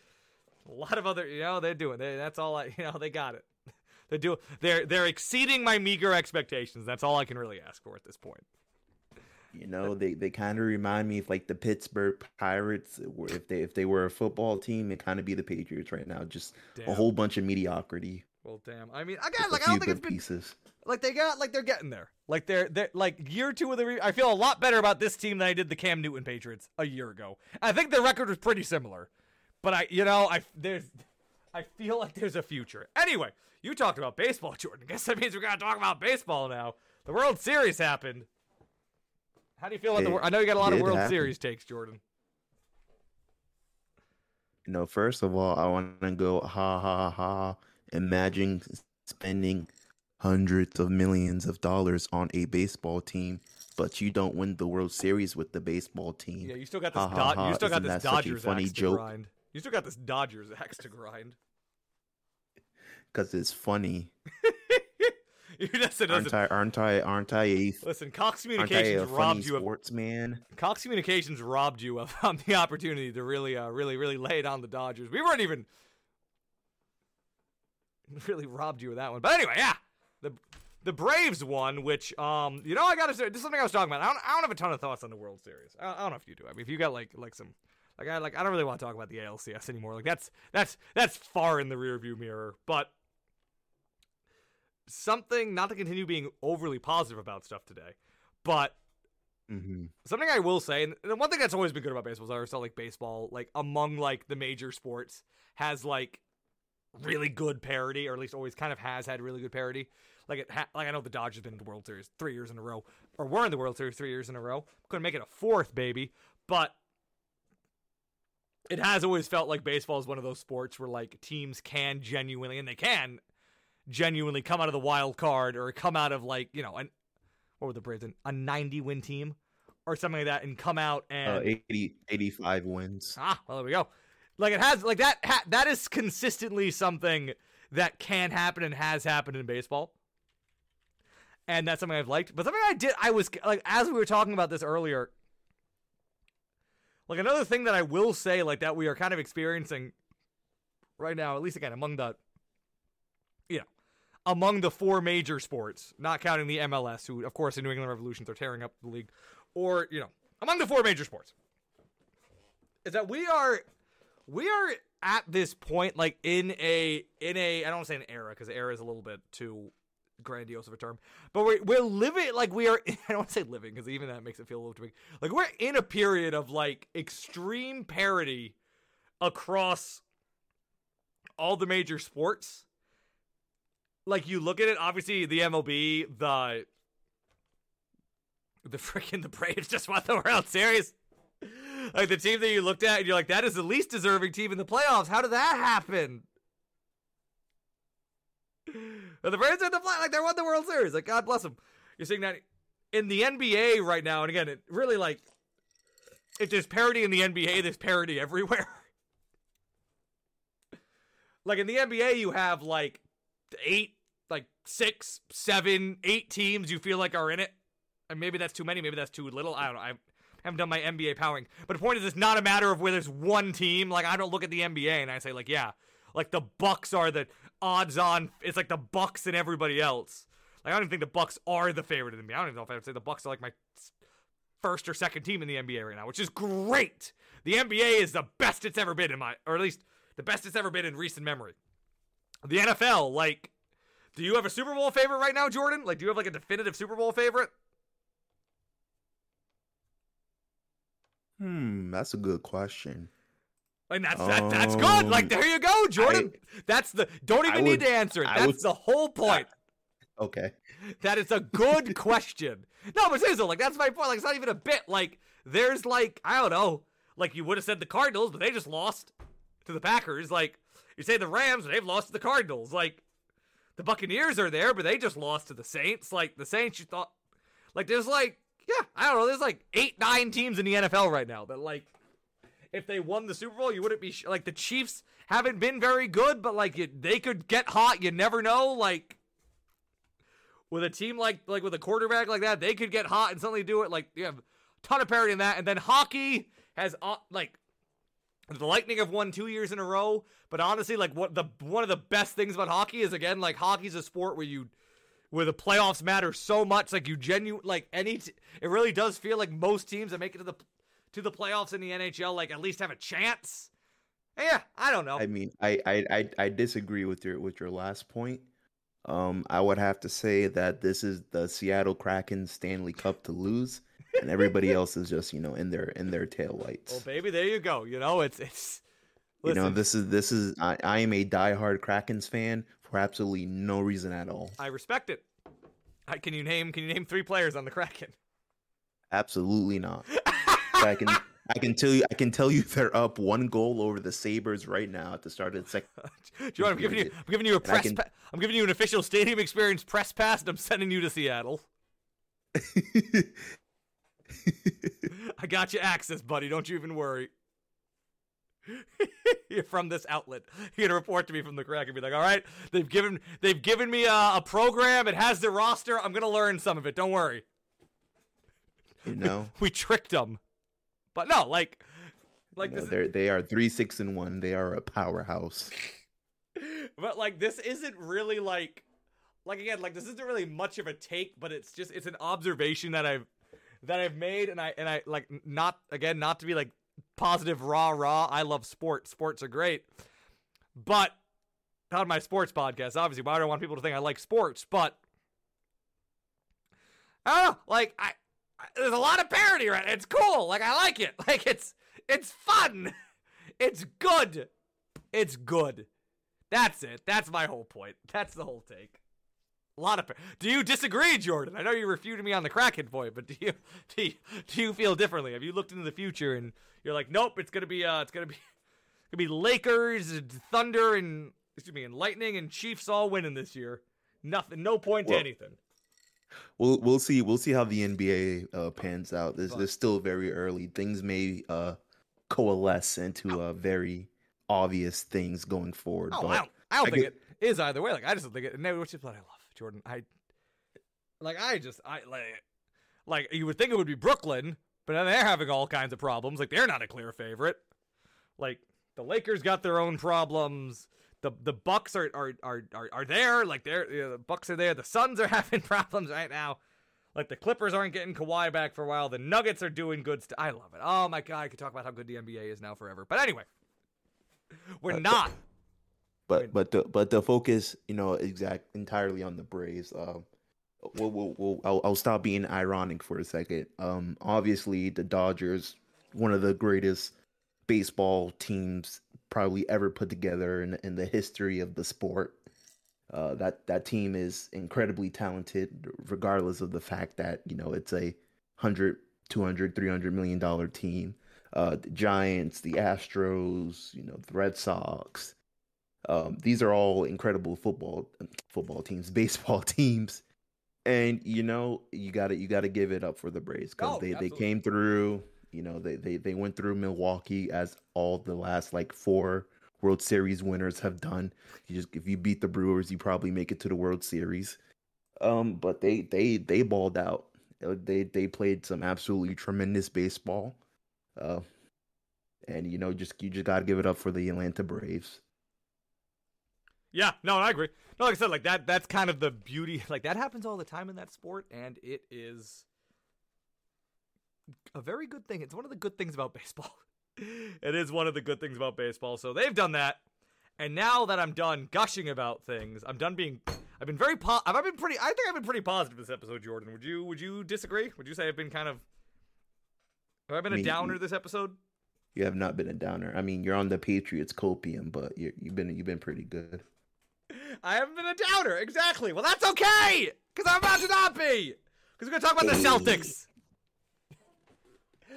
a lot of other. You know, they're doing. They, that's all I. You know, they got it. They do. They're they're exceeding my meager expectations. That's all I can really ask for at this point. You know, they, they kind of remind me of like the Pittsburgh Pirates. Uh, if they if they were a football team, it kind of be the Patriots right now. Just Damn. a whole bunch of mediocrity. Well, damn. I mean, again, with like I don't think it's been pieces. like they got like they're getting there. Like they're they're like year two of the. Re- I feel a lot better about this team than I did the Cam Newton Patriots a year ago. I think their record was pretty similar, but I you know I there's I feel like there's a future. Anyway, you talked about baseball, Jordan. I Guess that means we're gonna talk about baseball now. The World Series happened. How do you feel about the? I know you got a lot of World happen. Series takes, Jordan. You know, first of all, I want to go ha ha ha. Imagine spending hundreds of millions of dollars on a baseball team, but you don't win the World Series with the baseball team. Yeah, you still got this. Ha, ha, Do- ha. you still got Isn't this Dodgers funny axe to joke? grind. You still got this Dodgers axe to grind. Because it's funny. Listen, Aren't I? Aren't I? Aren't I listen, Cox Communications robbed you of sportsman? Cox Communications robbed you of um, the opportunity to really, uh, really, really lay it on the Dodgers. We weren't even really robbed you of that one. But anyway, yeah, the the Braves won, which um, you know, I gotta say, this is something I was talking about. I don't, I don't have a ton of thoughts on the World Series. I, I don't know if you do. I mean, if you got like like some. Like I like I don't really want to talk about the ALCS anymore. Like that's that's that's far in the rearview mirror. But something not to continue being overly positive about stuff today, but hmm something I will say, and the one thing that's always been good about baseball is I always felt like baseball, like among like the major sports, has like really good parity, or at least always kind of has had really good parity. Like it, ha- like I know the Dodgers have been in the World Series three years in a row, or were in the World Series three years in a row. Couldn't make it a fourth, baby, but it has always felt like baseball is one of those sports where like teams can genuinely, and they can genuinely come out of the wild card or come out of like you know an what were the Braves in a 90 win team or something like that and come out and Uh, 80, 85 wins. ah well there we go. Like it has like that ha- that is consistently something that can happen and has happened in baseball. And that's something I've liked. But something I did I was like as we were talking about this earlier like another thing that I will say like that we are kind of experiencing right now at least again among the you know among the four major sports, not counting the MLS, who, of course, the New England Revolutions are tearing up the league, or you know, among the four major sports, is that we are we are at this point, like in a in a I don't want to say an era because era is a little bit too grandiose of a term, but we're we're living like we are. I don't want to say living because even that makes it feel a little too big. Like we're in a period of like extreme parity across all the major sports, like you look at it, obviously the MLB, the the freaking the Braves just won the World Series. Like the team that you looked at and you're like, that is the least deserving team in the playoffs. How did that happen? But the Braves are the flat like they won the World Series. Like God bless them. You're seeing that in the NBA right now, and again, it really like if there's parody in the NBA, there's parody everywhere. like in the NBA, you have like eight, like six, seven, eight teams you feel like are in it. And maybe that's too many, maybe that's too little. I don't know. I haven't done my NBA powering. But the point is it's not a matter of where there's one team. Like I don't look at the NBA and I say like, yeah, like the Bucks are the odds on it's like the Bucks and everybody else. Like I don't even think the Bucks are the favorite in the NBA. I don't even know if I would say the Bucks are like my first or second team in the NBA right now, which is great. The NBA is the best it's ever been in my or at least the best it's ever been in recent memory. The NFL, like do you have a Super Bowl favorite right now, Jordan? Like do you have like a definitive Super Bowl favorite? Hmm, that's a good question. And that's that, that's good. Like Um, there you go, Jordan. that's the don't even I need to answer it. That's would- the whole point. Okay. That is a good question. No, but seriously, like that's my point. Like it's not even a bit. Like there's like I don't know. Like you would have said the Cardinals, but they just lost to the Packers. Like you say the Rams, but they've lost to the Cardinals. Like the Buccaneers are there, but they just lost to the Saints. Like the Saints, you thought. Like there's like yeah, I don't know. There's like eight, nine teams in the NFL right now that like if they won the Super Bowl, you wouldn't be sh- like the Chiefs haven't been very good, but like you, they could get hot. You never know. Like with a team like like with a quarterback like that, they could get hot and suddenly do it. Like you have a ton of parity in that, and then hockey has uh, like the Lightning have won two years in a row. But honestly, like what the one of the best things about hockey is again like hockey's a sport where you where the playoffs matter so much. Like you genuine like any t- it really does feel like most teams that make it to the to the playoffs in the NHL like at least have a chance. Yeah, I don't know. I mean, I, I I I disagree with your with your last point. Um, I would have to say that this is the Seattle Kraken Stanley Cup to lose, and everybody else is just you know in their in their taillights. well, baby, there you go. You know, it's it's. you know, this is this is I, I am a diehard Krakens fan for absolutely no reason at all. I respect it. I, can you name can you name three players on the Kraken? Absolutely not. I can I can tell you I can tell you they're up one goal over the Sabres right now at the start of the second. Do you want? I'm giving you. I'm giving you a press. can- Pa- I'm giving you an official stadium experience press pass, and I'm sending you to Seattle. I got you access, buddy. Don't you even worry. You're from this outlet. You're gonna report to me from the Kraken be like, "All right, they've given they've given me a, a program. It has their roster. I'm gonna learn some of it. Don't worry. you know, We tricked them." But no, like, like You know, this. they're they are three six and one. They are a powerhouse. but like this isn't really like like again like this isn't really much of a take but it's just it's an observation that i've that i've made and i and i like not again not to be like positive rah rah. I love sports. Sports are great. But on my sports podcast obviously. Why do i want people to think i like sports? But i don't know. Like i, I there's a lot of parody right? It's cool. Like i like it. Like it's it's fun. It's good. It's good. That's it. That's my whole point. That's the whole take. A lot of. Do you disagree, Jordan? I know you refuted me on the Kraken point, but do you do you, do you feel differently? Have you looked into the future and you're like, nope, it's gonna be uh, it's gonna be gonna be Lakers, and Thunder, and excuse me, and Lightning and Chiefs all winning this year. Nothing, no point to anything. We'll we'll see we'll see how the NBA uh, pans out. This this still very early. Things may uh, coalesce into uh, very obvious things going forward. Oh, but I don't, I don't I think get- it is either way. Like, I just don't think it. Which is what I love, Jordan. I like, I just, I like, like you would think it would be Brooklyn, but then they're having all kinds of problems. Like, they're not a clear favorite. Like, the Lakers got their own problems. The the Bucks are are are are, are there. Like, they're you know, the Bucks are there. The Suns are having problems right now. Like the Clippers aren't getting Kawhi back for a while. The Nuggets are doing good stuff. I love it. Oh my god, I could talk about how good the NBA is now forever. But anyway, we're Uh, not. But but the but the focus you know exact entirely on the Braves. Um, we'll, we'll, we'll I'll, I'll stop being ironic for a second. Um, obviously the Dodgers, one of the greatest baseball teams probably ever put together in in the history of the sport. Uh, that that team is incredibly talented, regardless of the fact that you know it's a 100, 200, 300 million dollar team. Uh, the Giants, the Astros, you know, the Red Sox. Um, these are all incredible football football teams, baseball teams, and you know you got to you got to give it up for the Braves because Oh, they absolutely. they came through. You know they, they they went through Milwaukee as all the last like four World Series winners have done. You just if you beat the Brewers, you probably make it to the World Series. Um, but they they they balled out. Uh, They they played some absolutely tremendous baseball. Uh, and you know just you just got to give it up for the Atlanta Braves. Yeah, no, I agree. No, like I said, like that that's kind of the beauty. Like that happens all the time in that sport, and it is a very good thing. It's one of the good things about baseball. it is one of the good things about baseball. So they've done that. And now that I'm done gushing about things, I'm done being I've been very po- I've been pretty I think I've been pretty positive this episode, Jordan. Would you would you disagree? Would you say I've been kind of have I been I a downer this episode? You have not been a downer. I mean, you're on the Patriots copium, but you you've been you've been pretty good. I haven't been a doubter. Exactly. Well, that's okay, because I'm about to not be. Because we're gonna talk about the Celtics.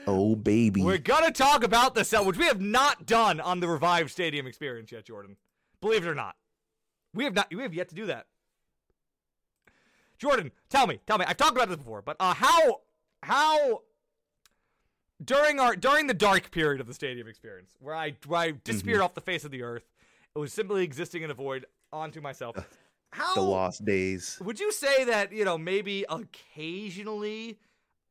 Oh baby, We're gonna talk about the Celtics, which we have not done on the revived stadium experience yet, Jordan. Believe it or not, we have not. We have yet to do that. Jordan, tell me, tell me. I've talked about this before, but uh, how how during our during the dark period of the stadium experience, where I where I disappeared off the face of the earth, it was simply existing in a void onto myself. How the lost days. would you say that, you know, maybe occasionally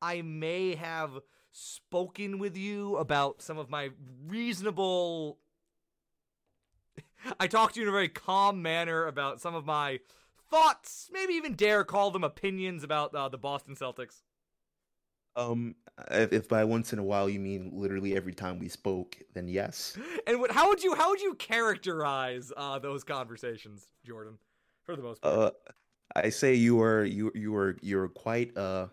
I may have spoken with you about some of my reasonable. I talked to you in a very calm manner about some of my thoughts, maybe even dare call them opinions about uh, the Boston Celtics. Um, if, if by once in a while you mean literally every time we spoke, then yes. And what, how would you how would you characterize uh, those conversations, Jordan, for the most part? Uh, I say you were you you were you were quite uh,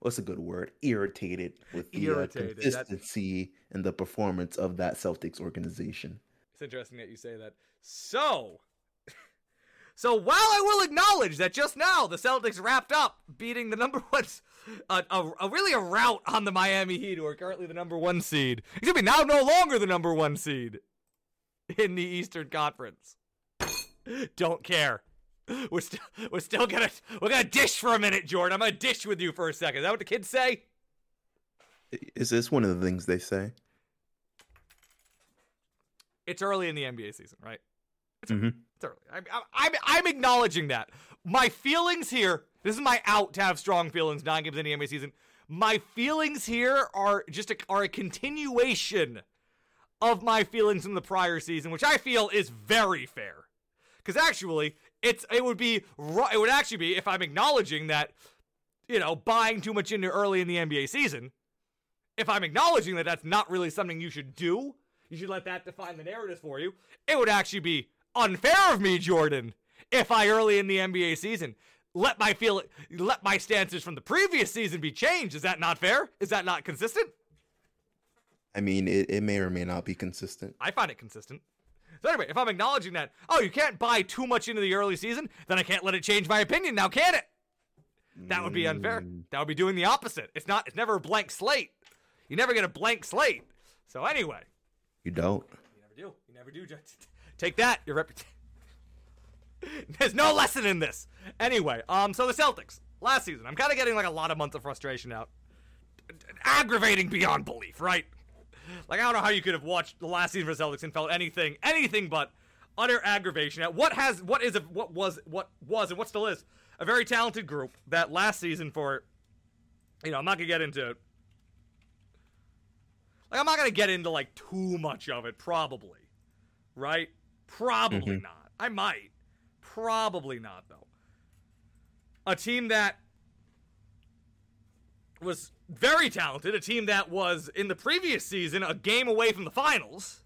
what's a good word? Irritated with the uh, Irritated, that- consistency and the performance of that Celtics organization. It's interesting that you say that. So, so while I will acknowledge that just now the Celtics wrapped up beating the number one, a, a, a really a rout on the Miami Heat, who are currently the number one seed. Excuse me, now no longer the number one seed in the Eastern Conference. Don't care. We're still we're still gonna we're gonna dish for a minute, Jordan. I'm gonna dish with you for a second. Is that what the kids say? Is this one of the things they say? It's early in the NBA season, right? It's mm-hmm. Early. I'm, I'm, I'm acknowledging that. My feelings here, this is my out to have strong feelings, nine games in the NBA season. My feelings here are just a, are a continuation of my feelings in the prior season, which I feel is very fair. Because actually, it's it would be it would actually be if I'm acknowledging that, you know, buying too much into early in the NBA season. If I'm acknowledging that that's not really something you should do, you should let that define the narrative for you. It would actually be unfair of me, Jordan, if I early in the NBA season let my feel let my stances from the previous season be changed. Is that not fair? Is that not consistent? I mean, it, it may or may not be consistent. I find it consistent. So anyway, if I'm acknowledging that, oh, you can't buy too much into the early season, then I can't let it change my opinion now, can it? That would be unfair. Mm, That would be doing the opposite. It's not. It's never a blank slate. You never get a blank slate. So anyway, You don't. you never do. You never do. Take that. Your reputation. There's no lesson in this. Anyway, um, so the Celtics last season, I'm kind of getting like a lot of months of frustration out. Aggravating beyond belief, right? Like I don't know how you could have watched the last season for the Celtics and felt anything, anything but utter aggravation at what has, what is, a, what was, what was, and what still is a very talented group that last season for, you know, I'm not gonna get into. Like I'm not gonna get into like too much of it, probably, right? Probably Mhm. not. I might. Probably not, though. A team that was very talented, a team that was in the previous season a game away from the finals,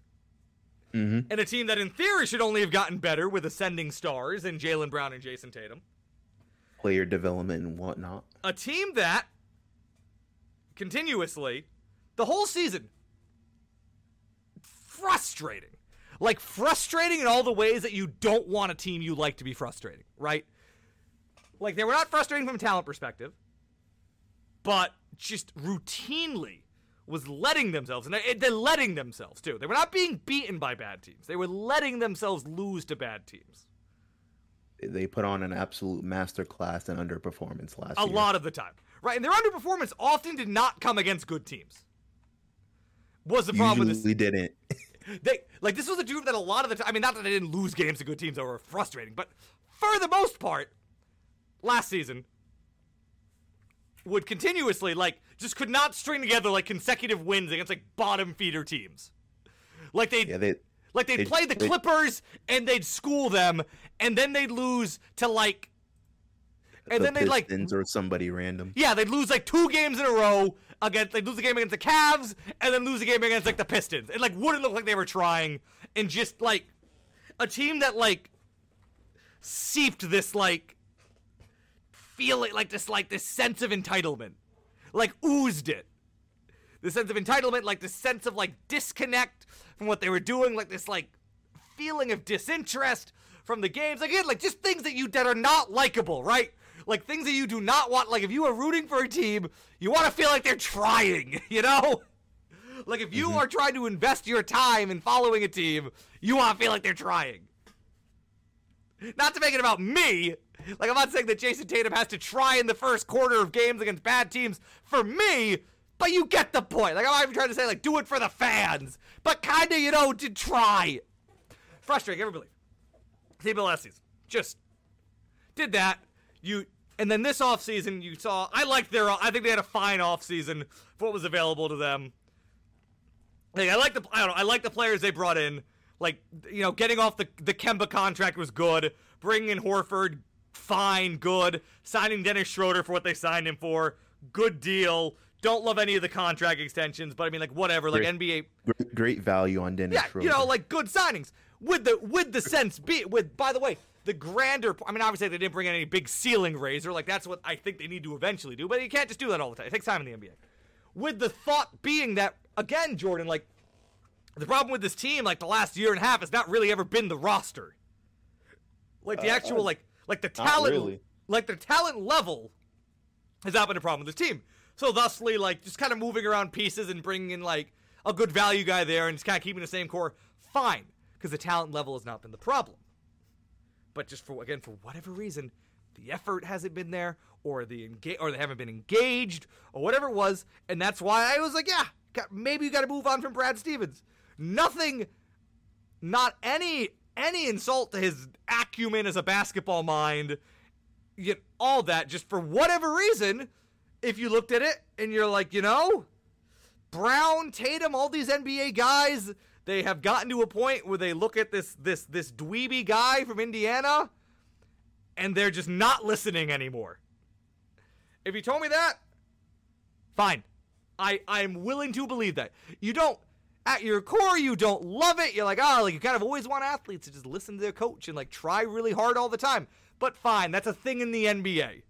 hmm and a team that in theory should only have gotten better with ascending stars in Jaylen Brown and Jayson Tatum. Player development and whatnot. A team that continuously, the whole season, frustrating. Like frustrating in all the ways that you don't want a team you like to be frustrating, right? Like they were not frustrating from a talent perspective, but just routinely was letting themselves, and they're letting themselves too. They were not being beaten by bad teams. They were letting themselves lose to bad teams. They put on an absolute masterclass in underperformance last A year. lot of the time, right? And their underperformance often did not come against good teams. Was the problem with this? Usually didn't. They like this was a group that a lot of the time. I mean, not that they didn't lose games to good teams that were frustrating, but for the most part, last season would continuously like just could not string together like consecutive wins against like bottom feeder teams. Like they yeah, they like they'd they- play the they- Clippers and they'd school them, and then they'd lose to like, and the then they'd like or somebody random. yeah, they'd lose like two games in a row against. They'd lose the game against the Cavs and then lose the game against like the Pistons. It like wouldn't look like they were trying, and just like a team that like seeped this like feeling like this like this sense of entitlement, like oozed it. The sense of entitlement, like the sense of like disconnect from what they were doing, like this like feeling of disinterest from the games. Again, like just things that you that are not likable, right? Like things that you do not want. Like if you are rooting for a team, you want to feel like they're trying, you know? Like if you mm-hmm. are trying to invest your time in following a team, you want to feel like they're trying. Not to make it about me. Like I'm not saying that Jayson Tatum has to try in the first quarter of games against bad teams for me, but you get the point. Like I'm not even trying to say like do it for the fans, but kind of you know to try. Frustrating, everybody. Team last season just did that. You and then this offseason you saw I liked their I think they had a fine offseason for what was available to them. Like I like the I don't know I like the players they brought in. Like you know, getting off the the Kemba contract was good. Bringing in Horford, fine, good. Signing Dennis Schroeder for what they signed him for, good deal. Don't love any of the contract extensions, but I mean like whatever. Like Great. NBA Great, great value on Dennis yeah, Schroeder. you know, like good signings with the with the sense be with. By the way, the grander. I mean, obviously they didn't bring in any big ceiling raiser. Like that's what I think they need to eventually do. But you can't just do that all the time. It takes time in the NBA. With the thought being that again, Jordan, like the problem with this team, like the last year and a half, has not really ever been the roster. Like the Uh, actual, uh, like like the talent, really. like the talent level has not been a problem with this team. So thusly, like just kind of moving around pieces and bringing in like a good value guy there and just kind of keeping the same core, fine, because the talent level has not been the problem. But just for again, for whatever reason, the effort hasn't been there, or the engage, or they haven't been engaged, or whatever it was, and that's why I was like, yeah, maybe you got to move on from Brad Stevens. Nothing, not any any insult to his acumen as a basketball mind, yet all that just for whatever reason. If you looked at it and you're like, you know, Brown, Tatum, all these NBA guys, they have gotten to a point where they look at this this this dweeby guy from Indiana and they're just not listening anymore. If you told me that, fine. I I'm willing to believe that. You don't at your core you don't love it. You're like, "Oh, like you kind of always want athletes to just listen to their coach and like try really hard all the time." But fine, that's a thing in the NBA.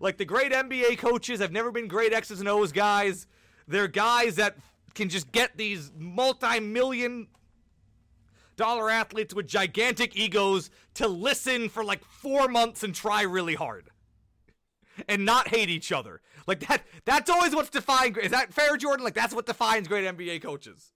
Like the great NBA coaches have never been great X's and O's guys. They're guys that can just get these multi-million dollar athletes with gigantic egos to listen for like 4 months and try really hard. And not hate each other. Like that that's always what's defined is that fair Jordan? Like that's what defines great NBA coaches.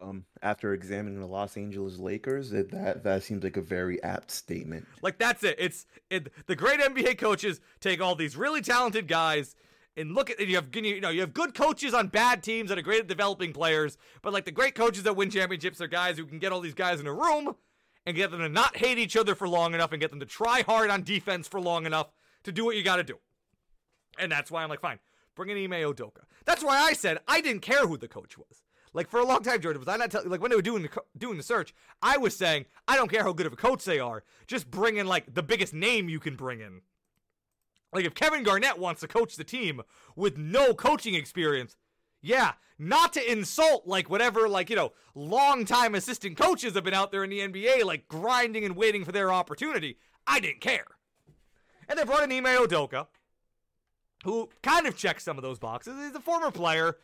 um, after examining the Los Angeles Lakers, that that seems like a very apt statement. Like that's it. It's it, the great NBA coaches take all these really talented guys and look at and you have you know you have good coaches on bad teams that are great at developing players, but like the great coaches that win championships are guys who can get all these guys in a room and get them to not hate each other for long enough and get them to try hard on defense for long enough to do what you got to do. And that's why I'm like, fine, bring in Ime Udoka. That's why I said I didn't care who the coach was. Like for a long time, Jordan, was I not tell, like when they were doing the doing the search, I was saying I don't care how good of a coach they are, just bring in like the biggest name you can bring in. Like if Kevin Garnett wants to coach the team with no coaching experience, yeah, not to insult like whatever like you know longtime assistant coaches have been out there in the NBA like grinding and waiting for their opportunity. I didn't care, and they brought in Ime Udoka, who kind of checks some of those boxes. He's a former player,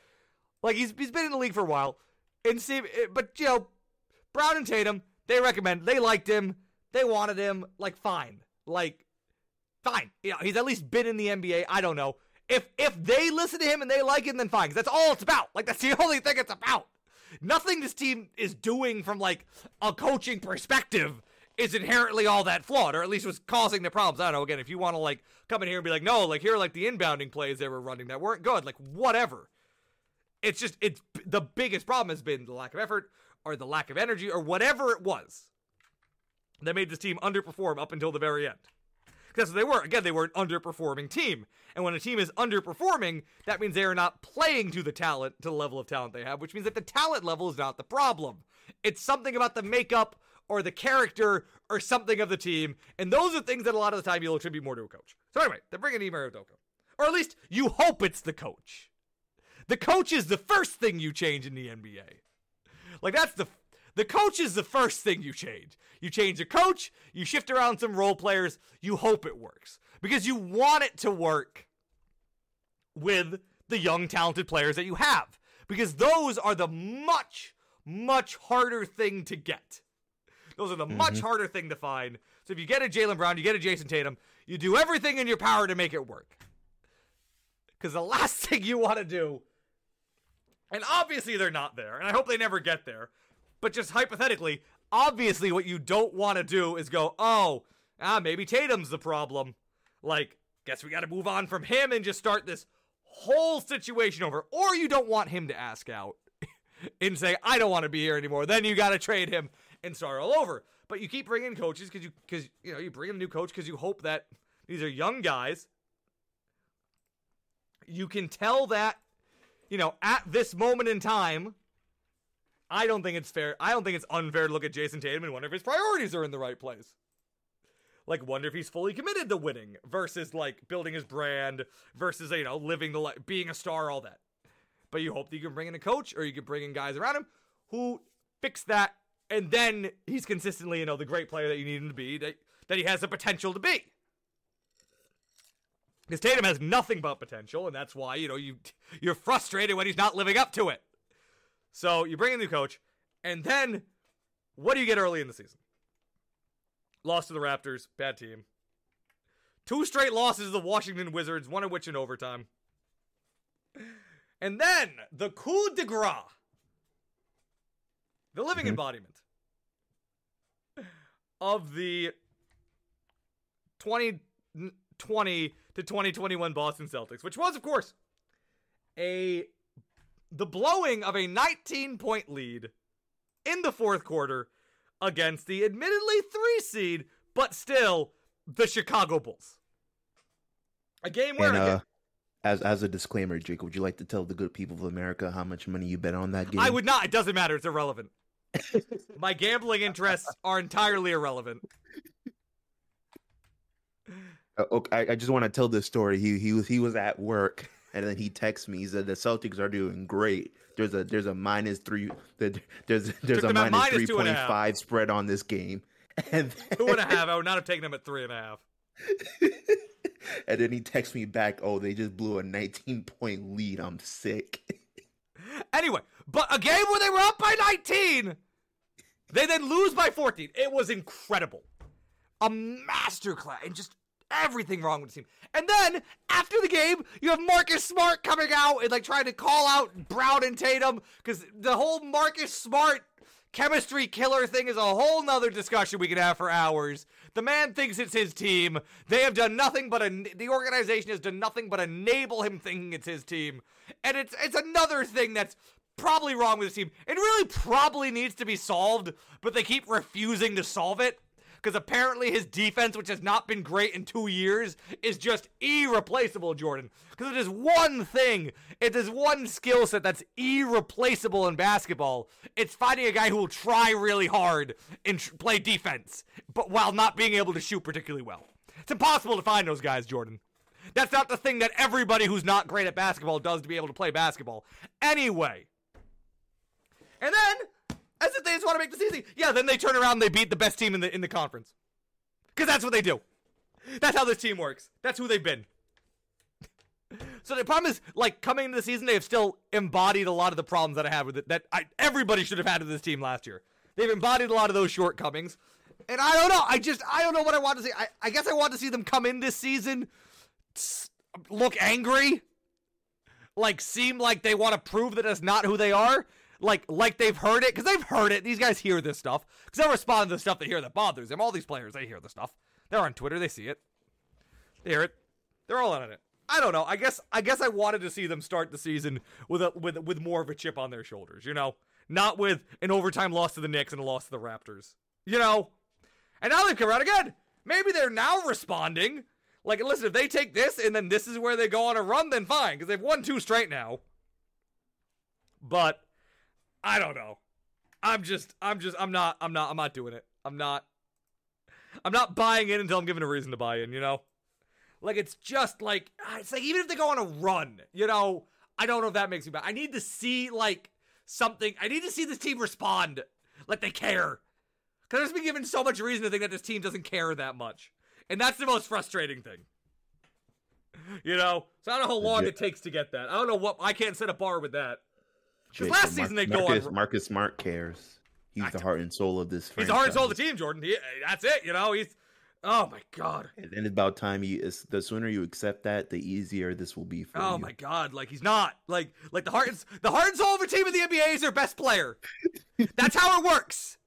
like he's he's been in the league for a while, and see, eh, but you know, Brown and Tatum, they recommend, they liked him, they wanted him, like fine, like fine. You know, he's at least been in the NBA. I don't know if if they listen to him and they like him, then fine. That's all it's about. Like that's the only thing it's about. Nothing this team is doing from like a coaching perspective is inherently all that flawed, or at least was causing the problems. I don't know. Again, if you want to like come in here and be like, no, like here are like the inbounding plays they were running that weren't good, like whatever. It's just it's the biggest problem has been the lack of effort or the lack of energy or whatever it was that made this team underperform up until the very end. That's what they were. Again, they were an underperforming team. And when a team is underperforming, that means they are not playing to the talent, to the level of talent they have, which means that the talent level is not the problem. It's something about the makeup or the character or something of the team. And those are things that a lot of the time you'll attribute more to a coach. So anyway, they're bringing Ime Udoka. Or at least you hope it's the coach. The coach is the first thing you change in the NBA. Like that's the the coach is the first thing you change. You change the coach, you shift around some role players, you hope it works. Because you want it to work with the young, talented players that you have. Because those are the much, much harder thing to get. Those are the mm-hmm. much harder thing to find. So if you get a Jaylen Brown, you get a Jayson Tatum, you do everything in your power to make it work. Because the last thing you want to do, and obviously they're not there, and I hope they never get there, but just hypothetically, obviously what you don't want to do is go, oh, ah, maybe Tatum's the problem. Like, guess we got to move on from him and just start this whole situation over. Or you don't want him to ask out and say, I don't want to be here anymore. Then you got to trade him and start all over. But you keep bringing coaches because you, because you know, you bring in a new coach because you hope that these are young guys. You can tell that, you know, at this moment in time, I don't think it's fair. I don't think it's unfair to look at Jayson Tatum and wonder if his priorities are in the right place. Like, wonder if he's fully committed to winning versus like building his brand versus you know living the life, being a star, all that. But you hope that you can bring in a coach or you can bring in guys around him who fix that, and then he's consistently you know the great player that you need him to be that that he has the potential to be. Because Tatum has nothing but potential, and that's why you know you you're frustrated when he's not living up to it. So you bring in a new coach, and then what do you get early in the season? Lost to the Raptors, bad team. Two straight losses to the Washington Wizards, one of which in overtime. And then the coup de grace, the living mm-hmm. embodiment of the 2020 to 2021 Boston Celtics, which was, of course, a the blowing of a 19 point lead in the fourth quarter against the admittedly three seed, but still the Chicago Bulls. A game where. And, uh, as as a disclaimer, Jake, would you like to tell the good people of America how much money you bet on that game? I would not. It doesn't matter. It's irrelevant. My gambling interests are entirely irrelevant. Uh, okay, I, I just want to tell this story. He he was he was at work and then he texts me. He said the Celtics are doing great. There's a there's a minus three. There's there's a minus three point five spread on this game. And then, two and a half. I would not have taken them at three and a half. and then he texts me back. Oh, they just blew a 19 point lead. I'm sick. anyway, but a game where they were up by 19, they then lose by 14. It was incredible. A masterclass and just everything wrong with the team. And then after the game, you have Marcus Smart coming out and like trying to call out Brown and Tatum because the whole Marcus Smart chemistry killer thing is a whole nother discussion we could have for hours. The man thinks it's his team. They have done nothing but a, the organization has done nothing but enable him thinking it's his team. And it's it's another thing that's probably wrong with this team. It really probably needs to be solved, but they keep refusing to solve it because apparently his defense, which has not been great in two years, is just irreplaceable, Jordan. Because it is one thing, it is one skill set that's irreplaceable in basketball. It's finding a guy who will try really hard and tr- play defense, but while not being able to shoot particularly well. It's impossible to find those guys, Jordan. That's not the thing that everybody who's not great at basketball does to be able to play basketball. Anyway. And then as if they just want to make this easy. Yeah, then they turn around and they beat the best team in the in the conference. Because that's what they do. That's how this team works. That's who they've been. So the problem is, like coming into the season, they have still embodied a lot of the problems that I had with it. That I, everybody should have had with this team last year. They've embodied a lot of those shortcomings. And I don't know. I just I don't know what I want to see. I, I guess I want to see them come in this season, look angry, like seem like they want to prove that it's not who they are, like like they've heard it because they've heard it. These guys hear this stuff because they respond to the stuff they hear that bothers them. All these players they hear the stuff. They're on Twitter. They see it. They hear it. They're all on it. I don't know. I guess I guess I wanted to see them start the season with a with with more of a chip on their shoulders. You know, not with an overtime loss to the Knicks and a loss to the Raptors. You know, and now they've come out again. Maybe they're now responding. Like, listen, if they take this and then this is where they go on a run, then fine, because they've won two straight now. But I don't know. I'm just, I'm just, I'm not, I'm not, I'm not doing it. I'm not, I'm not buying in until I'm given a reason to buy in. You know, like it's just like ah, it's like even if they go on a run, you know, I don't know if that makes me bad. I need to see like something. I need to see this team respond, like they care. Because there's been given so much reason to think that this team doesn't care that much. And that's the most frustrating thing. You know? So I don't know how long Legit. it takes to get that. I don't know what I can't set a bar with that. Because last season they Marcus, go on Marcus Smart cares. He's I the heart and soul of this franchise. He's the heart and soul of the team, Jordan. He, that's it, you know? He's Oh my god! And it's about time you. The sooner you accept that, the easier this will be for oh you. Oh my god! Like he's not like like the heart. The heart and soul of a team in the NBA is their best player. That's how it works.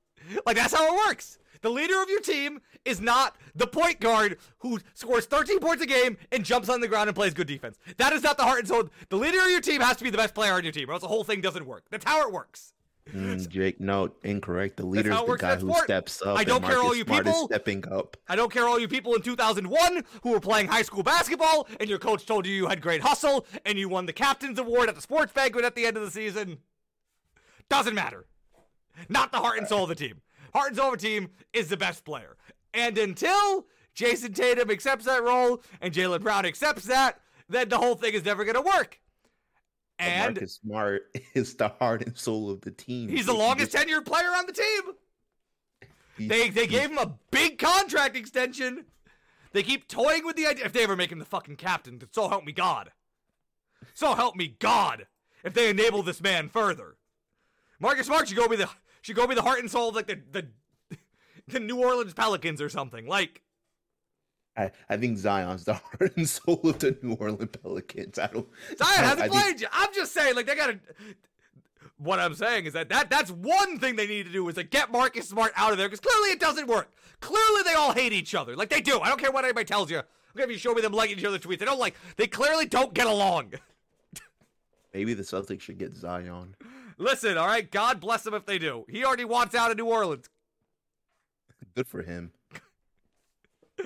Like that's how it works. The leader of your team is not the point guard who scores 13 points a game and jumps on the ground and plays good defense. That is not the heart and soul. The leader of your team has to be the best player on your team, or else the whole thing doesn't work. That's how it works. Mm, Jake, no, incorrect. The leader is the guy who steps up. I don't care all you Smart people stepping up. I don't care all you people in 2001 who were playing high school basketball and your coach told you you had great hustle and you won the captain's award at the sports banquet at the end of the season. Doesn't matter. Not the heart and soul of the team. And soul team is the best player. And until Jayson Tatum accepts that role and Jaylen Brown accepts that, then the whole thing is never going to work. And Marcus Smart is the heart and soul of the team. He's the longest tenured player on the team. They they gave him a big contract extension. They keep toying with the idea. If they ever make him the fucking captain, so help me God. So help me God. If they enable this man further, Marcus Smart should go be the should go be the heart and soul of like the the, the New Orleans Pelicans or something. Like I, I think Zion's the heart and soul of the New Orleans Pelicans. I don't. Zion hasn't I played think, yet. I'm just saying, like they gotta. What I'm saying is that, that that's one thing they need to do is to get Marcus Smart out of there because clearly it doesn't work. Clearly they all hate each other, like they do. I don't care what anybody tells you. Okay, if you show me them liking each other's tweets, they don't like. They clearly don't get along. Maybe the Celtics should get Zion. Listen, all right. God bless them if they do. He already wants out of New Orleans. Good for him.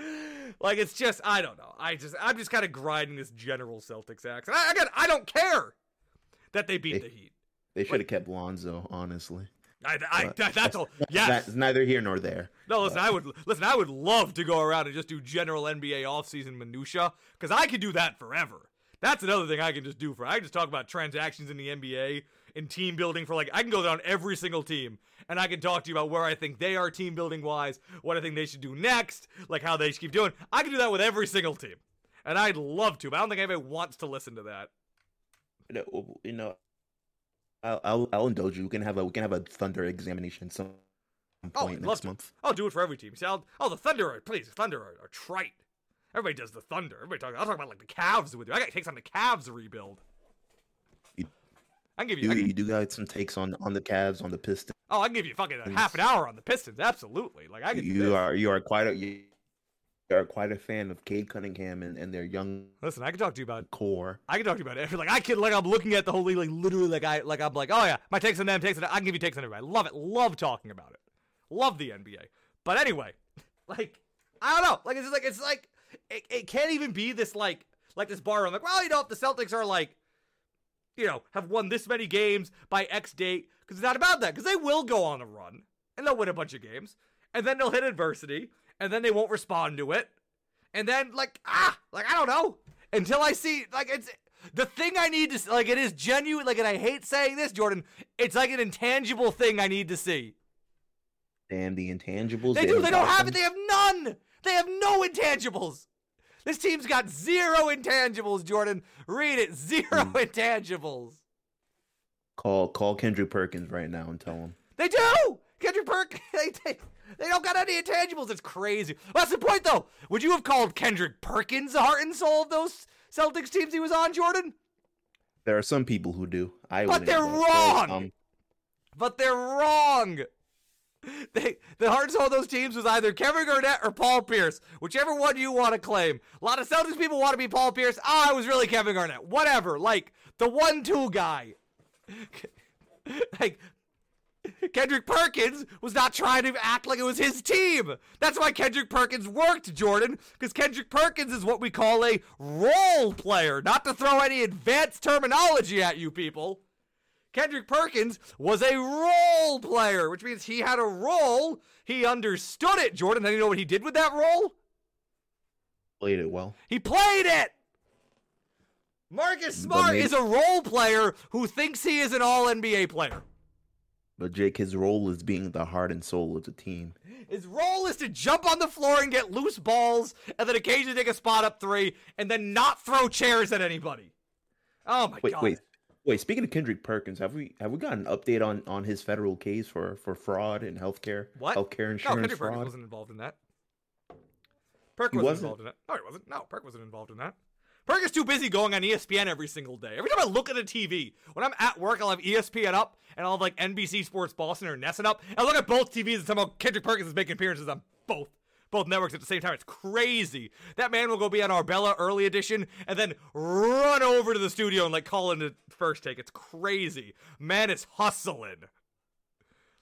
like it's just I don't know. I just I'm just kind of grinding this general Celtics axe. I, again, I don't care that they beat they, the Heat. They should have kept Lonzo, honestly. I, I, that, that's all. Yes. That's neither here nor there. No, listen. But. I would listen. I would love to go around and just do general NBA offseason minutia because I could do that forever. That's another thing I can just do for. I can just talk about transactions in the NBA and team building for like I can go down every single team and I can talk to you about where I think they are team building wise, what I think they should do next, like how they should keep doing. I can do that with every single team, and I'd love to, but I don't think anybody wants to listen to that. You know, I'll, I'll, I'll indulge you. We can have a we can have a Thunder examination some oh, point oh, next month. I'll do it for every team. See, I'll, oh, the Thunder, are, please, Thunder are, are trite. Everybody does the Thunder. Everybody talk. I'll talk about like the Cavs with you. I got takes on the Cavs rebuild. I can give you. You, can, you do got some takes on on the Cavs, on the Pistons. Oh, I can give you fucking a half an hour on the Pistons. Absolutely. Like I. Can you are you are quite a you are quite a fan of Cade Cunningham and, and their young. Listen, I can talk to you about core. I can talk to you about it. Like I can like I'm looking at the whole league like literally like I like I'm like oh yeah my takes on them takes on them. I can give you takes on everybody. I love it. Love talking about it. Love the NBA. But anyway, like I don't know. Like it's just like it's like it, it can't even be this like like this bar. I'm like well you know if the Celtics are like you know, have won this many games by X date. Because it's not about that. Because they will go on a run and they'll win a bunch of games. And then they'll hit adversity. And then they won't respond to it. And then, like, ah, like, I don't know. Until I see, like, it's the thing I need to, like, it is genuine. Like, and I hate saying this, Jordan. It's like an intangible thing I need to see. Damn, the intangibles. They, they do. They don't have it. They have none. They have no intangibles. This team's got zero intangibles, Jordan. Read it. Zero mm. intangibles. Call call Kendrick Perkins right now and tell him. They do. Kendrick Perk, they, they, they don't got any intangibles. It's crazy. Well, that's the point, though. Would you have called Kendrick Perkins the heart and soul of those Celtics teams he was on, Jordan? There are some people who do. I But they're but, wrong! Um, But they're wrong. They, the soul of those teams was either Kevin Garnett or Paul Pierce, whichever one you want to claim. A lot of Celtics people want to be Paul Pierce. Ah, it was really Kevin Garnett. Whatever. Like the one-two guy. like Kendrick Perkins was not trying to act like it was his team. That's why Kendrick Perkins worked, Jordan, because Kendrick Perkins is what we call a role player. Not to throw any advanced terminology at you people. Kendrick Perkins was a role player, which means he had a role. He understood it, Jordan. Then you know what he did with that role? played it well. He played it. Marcus Smart maybe- is a role player who thinks he is an all NBA player. But Jake, his role is being the heart and soul of the team. His role is to jump on the floor and get loose balls, and then occasionally take a spot up three, and then not throw chairs at anybody. Oh my Wait, god! wait, wait. Speaking of Kendrick Perkins, have we have we got an update on on his federal case for for fraud and healthcare? What? Healthcare No, insurance Kendrick Perkins wasn't involved in that. Perk wasn't, wasn't? involved in it. No, he wasn't. No, Perk wasn't involved in that. Perk is too busy going on ESPN every single day. Every time I look at the TV, when I'm at work, I'll have ESPN up and I'll have like NBC Sports Boston or NESN up. I look at both TVs and somehow Kendrick Perkins is making appearances on both both networks at the same time. It's crazy. That man will go be on Arbella early edition and then run over to the studio and like call in the first take. It's crazy. Man is hustling.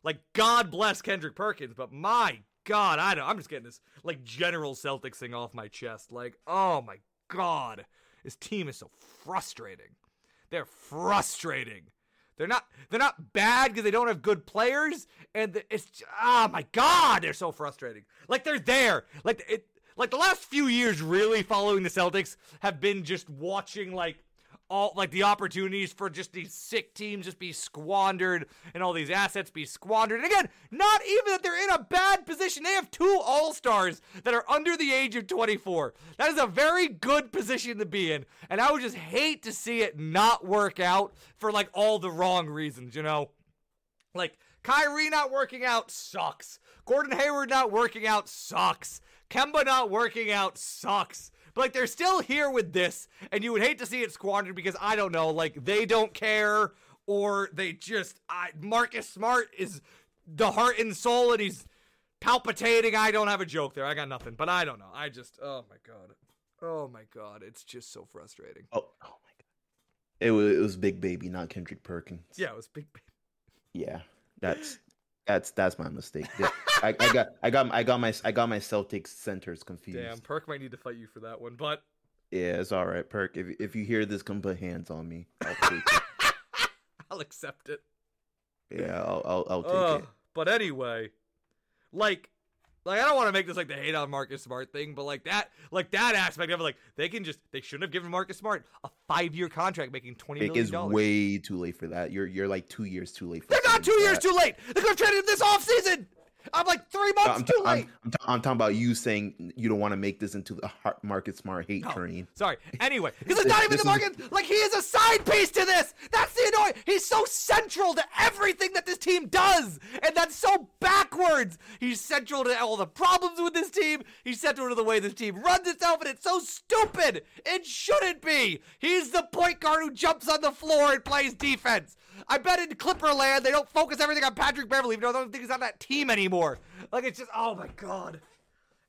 Like God bless Kendrick Perkins, but my God, I don't. I'm just getting this like general Celtics thing off my chest. Like, oh my God, this team is so frustrating. They're frustrating. They're not. They're not bad because they don't have good players, and it's oh my God, they're so frustrating. Like they're there. Like it. Like the last few years, really following the Celtics have been just watching like all like the opportunities for just these sick teams just be squandered and all these assets be squandered. And again, not even that they're in a bad position. They have two all-stars that are under the age of 24. That is a very good position to be in. And I would just hate to see it not work out for like all the wrong reasons, you know? Like Kyrie not working out sucks. Gordon Hayward not working out sucks. Kemba not working out sucks. But like they're still here with this, and you would hate to see it squandered because I don't know, like they don't care or they just I, Marcus Smart is the heart and soul and he's palpitating. I don't have a joke there. I got nothing. But I don't know. I just oh my god. Oh my god. It's just so frustrating. Oh, oh my god! It was it was Big Baby, not Kendrick Perkins. Yeah, it was big. Baby. Yeah, that's that's that's my mistake. I, I got I got I got my I got my Celtics centers confused. Damn, Perk might need to fight you for that one, but Yeah, it's all right, Perk. If if you hear this, come put hands on me. I'll take it. I'll accept it. Yeah, I'll I'll, I'll take Ugh, it. But anyway, like, like I don't want to make this like the hate on Marcus Smart thing, but like that, like that aspect of it, like they can just they shouldn't have given Marcus Smart a five year contract making twenty It million dollars. way too late for that. You're you're like two years too late. For They're not two years that. too late. They could have traded him this offseason. I'm like three months I'm, too I'm, late. I'm, I'm talking about you saying you don't want to make this into the heart market smart hate No. train. Sorry. Anyway, because it's not even the is- market. Like he is a side piece to this. That's the annoying. He's so central to everything that this team does, and that's so backwards. He's central to all the problems with this team. He's central to the way this team runs itself, and it's so stupid. It shouldn't be. He's the point guard who jumps on the floor and plays defense. I bet in Clipperland they don't focus everything on Patrick Beverley, even though I don't think he's on that team anymore. Like it's just, oh my god,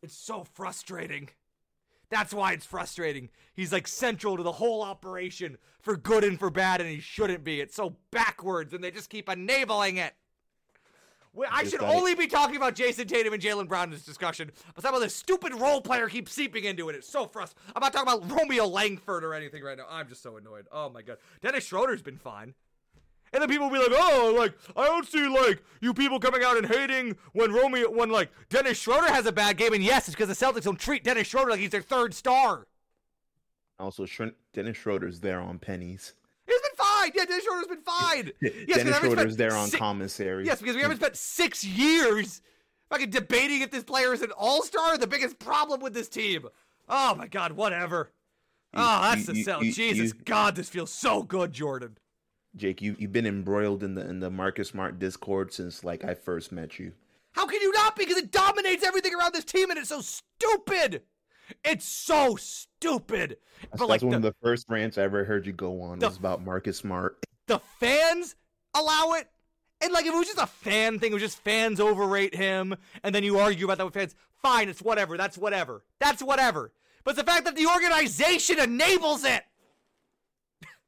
it's so frustrating. That's why it's frustrating. He's like central to the whole operation for good and for bad, and he shouldn't be. It's so backwards, and they just keep enabling it. Well, I should only be talking about Jayson Tatum and Jaylen Brown in this discussion, but some of this stupid role player keeps seeping into it. It's so frustrating. I'm not talking about Romeo Langford or anything right now. I'm just so annoyed. Oh my god. Dennis Schroeder's been fine. And then people will be like, oh, like, I don't see, like, you people coming out and hating when Romeo, when, like, Dennis Schroeder has a bad game. And yes, it's because the Celtics don't treat Dennis Schroeder like he's their third star. Also, Shrin- Dennis Schroeder's there on pennies. He's been fine. Yeah, Dennis Schroeder's been fine. Yes, Dennis Schroeder's there on si- commissary. Yes, because we haven't spent six years fucking debating if this player is an all-star. The biggest problem with this team. Oh my god, whatever. You- oh, that's you- the you- Jesus you- God, this feels so good, Jordan. Jake, you you've been embroiled in the in the Marcus Smart Discord since like I first met you. How can you not? Be? Because it dominates everything around this team, and it's so stupid. It's so stupid. That's, But like that's one the, of the first rants I ever heard you go on the- was about Marcus Smart. the fans allow it. And like if it was just a fan thing, it was just fans overrate him, and then you argue about that with fans. Fine, it's whatever. That's whatever. That's whatever. But it's the fact that the organization enables it.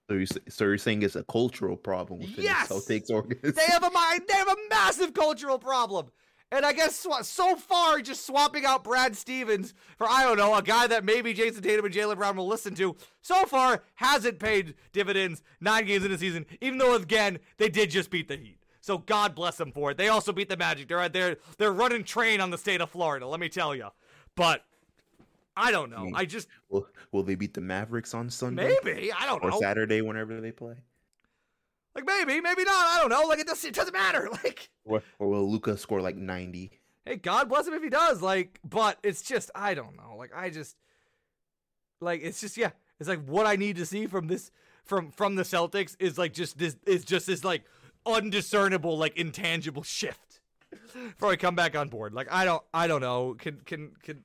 So you so you're saying it's a cultural problem within Yes! Celtics organization? They have a mind. They have a massive cultural problem. And I guess so far, just swapping out Brad Stevens for I don't know a guy that maybe Jayson Tatum and Jaylen Brown will listen to. So far, hasn't paid dividends nine games in the season. Even though again they did just beat the Heat. So God bless them for it. They also beat the Magic. They're they're they're running train on the state of Florida. Let me tell you. But I don't know. I just Will, will they beat the Mavericks on Sunday maybe I don't or know. Saturday whenever they play? Like maybe maybe not. I don't know. Like it, doesn't, it doesn't matter. Like. Or, or will Luka score like 90? hey, God bless him if he does. Like, but it's just I don't know. Like I just like it's just yeah. It's like what I need to see from this from from the Celtics is like just this is just this like undiscernible like intangible shift before I come back on board. Like I don't I don't know. Can can can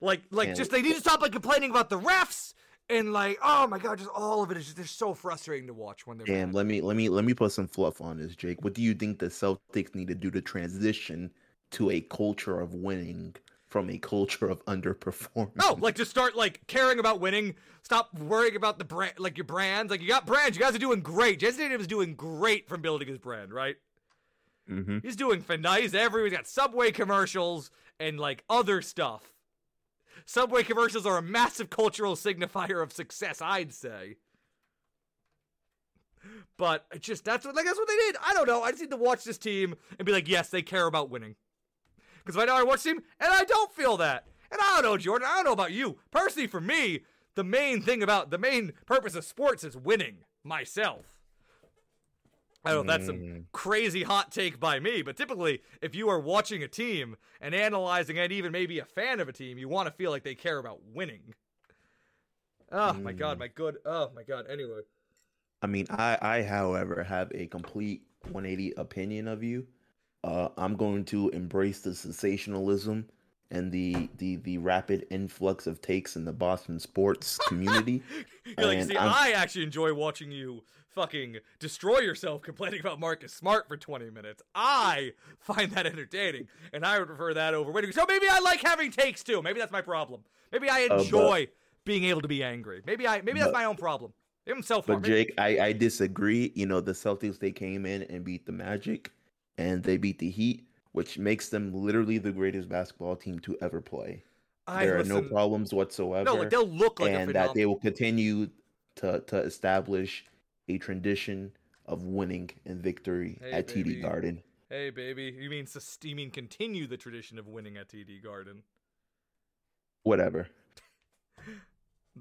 like like Yeah. just they need to stop like complaining about the refs and like oh my god just all of it is just they're so frustrating to watch when they're Damn, bad. let me let me let me put some fluff on this, Jake. What do you think the Celtics need to do to transition to a culture of winning from a culture of underperforming? No, like just start like caring about winning. Stop worrying about the brand, like your brands. Like you got brands. You guys are doing great. Jayson Tatum is doing great from building his brand, right? hmm He's doing fin- nice. Every he's got Subway commercials and like other stuff. Subway commercials are a massive cultural signifier of success, I'd say. But just that's what like that's what they did. I don't know. I just need to watch this team and be like, yes, they care about winning. Because right now I watch team and I don't feel that. And I don't know, Jordan. I don't know about you. Personally, for me, the main thing about the main purpose of sports is winning myself. I don't know that's some Mm. crazy hot take by me, but typically, if you are watching a team and analyzing and even maybe a fan of a team, you want to feel like they care about winning. Oh my god, Mm. my good. Oh my god. Anyway, I mean, I, I, however, have a complete 180 opinion of you. Uh, I'm going to embrace the sensationalism and the the the rapid influx of takes in the Boston sports community. you're like, see, I'm- I actually enjoy watching you fucking destroy yourself complaining about Marcus Smart for 20 minutes. I find that entertaining, and I would prefer that over winning. So maybe I like having takes too. Maybe that's my problem. Maybe I uh, but- enjoy being able to be angry. Maybe I maybe that's But- my own problem. Maybe I'm self But Jake, I, I disagree. You know, the Celtics they came in and beat the Magic, and they beat the Heat, which makes them literally the greatest basketball team to ever play. I there are no problems whatsoever. No, like they'll look like and that they will continue to to establish a tradition of winning and victory Hey, at baby. TD Garden. Hey, baby, you mean sus- you mean continue the tradition of winning at TD Garden? Whatever.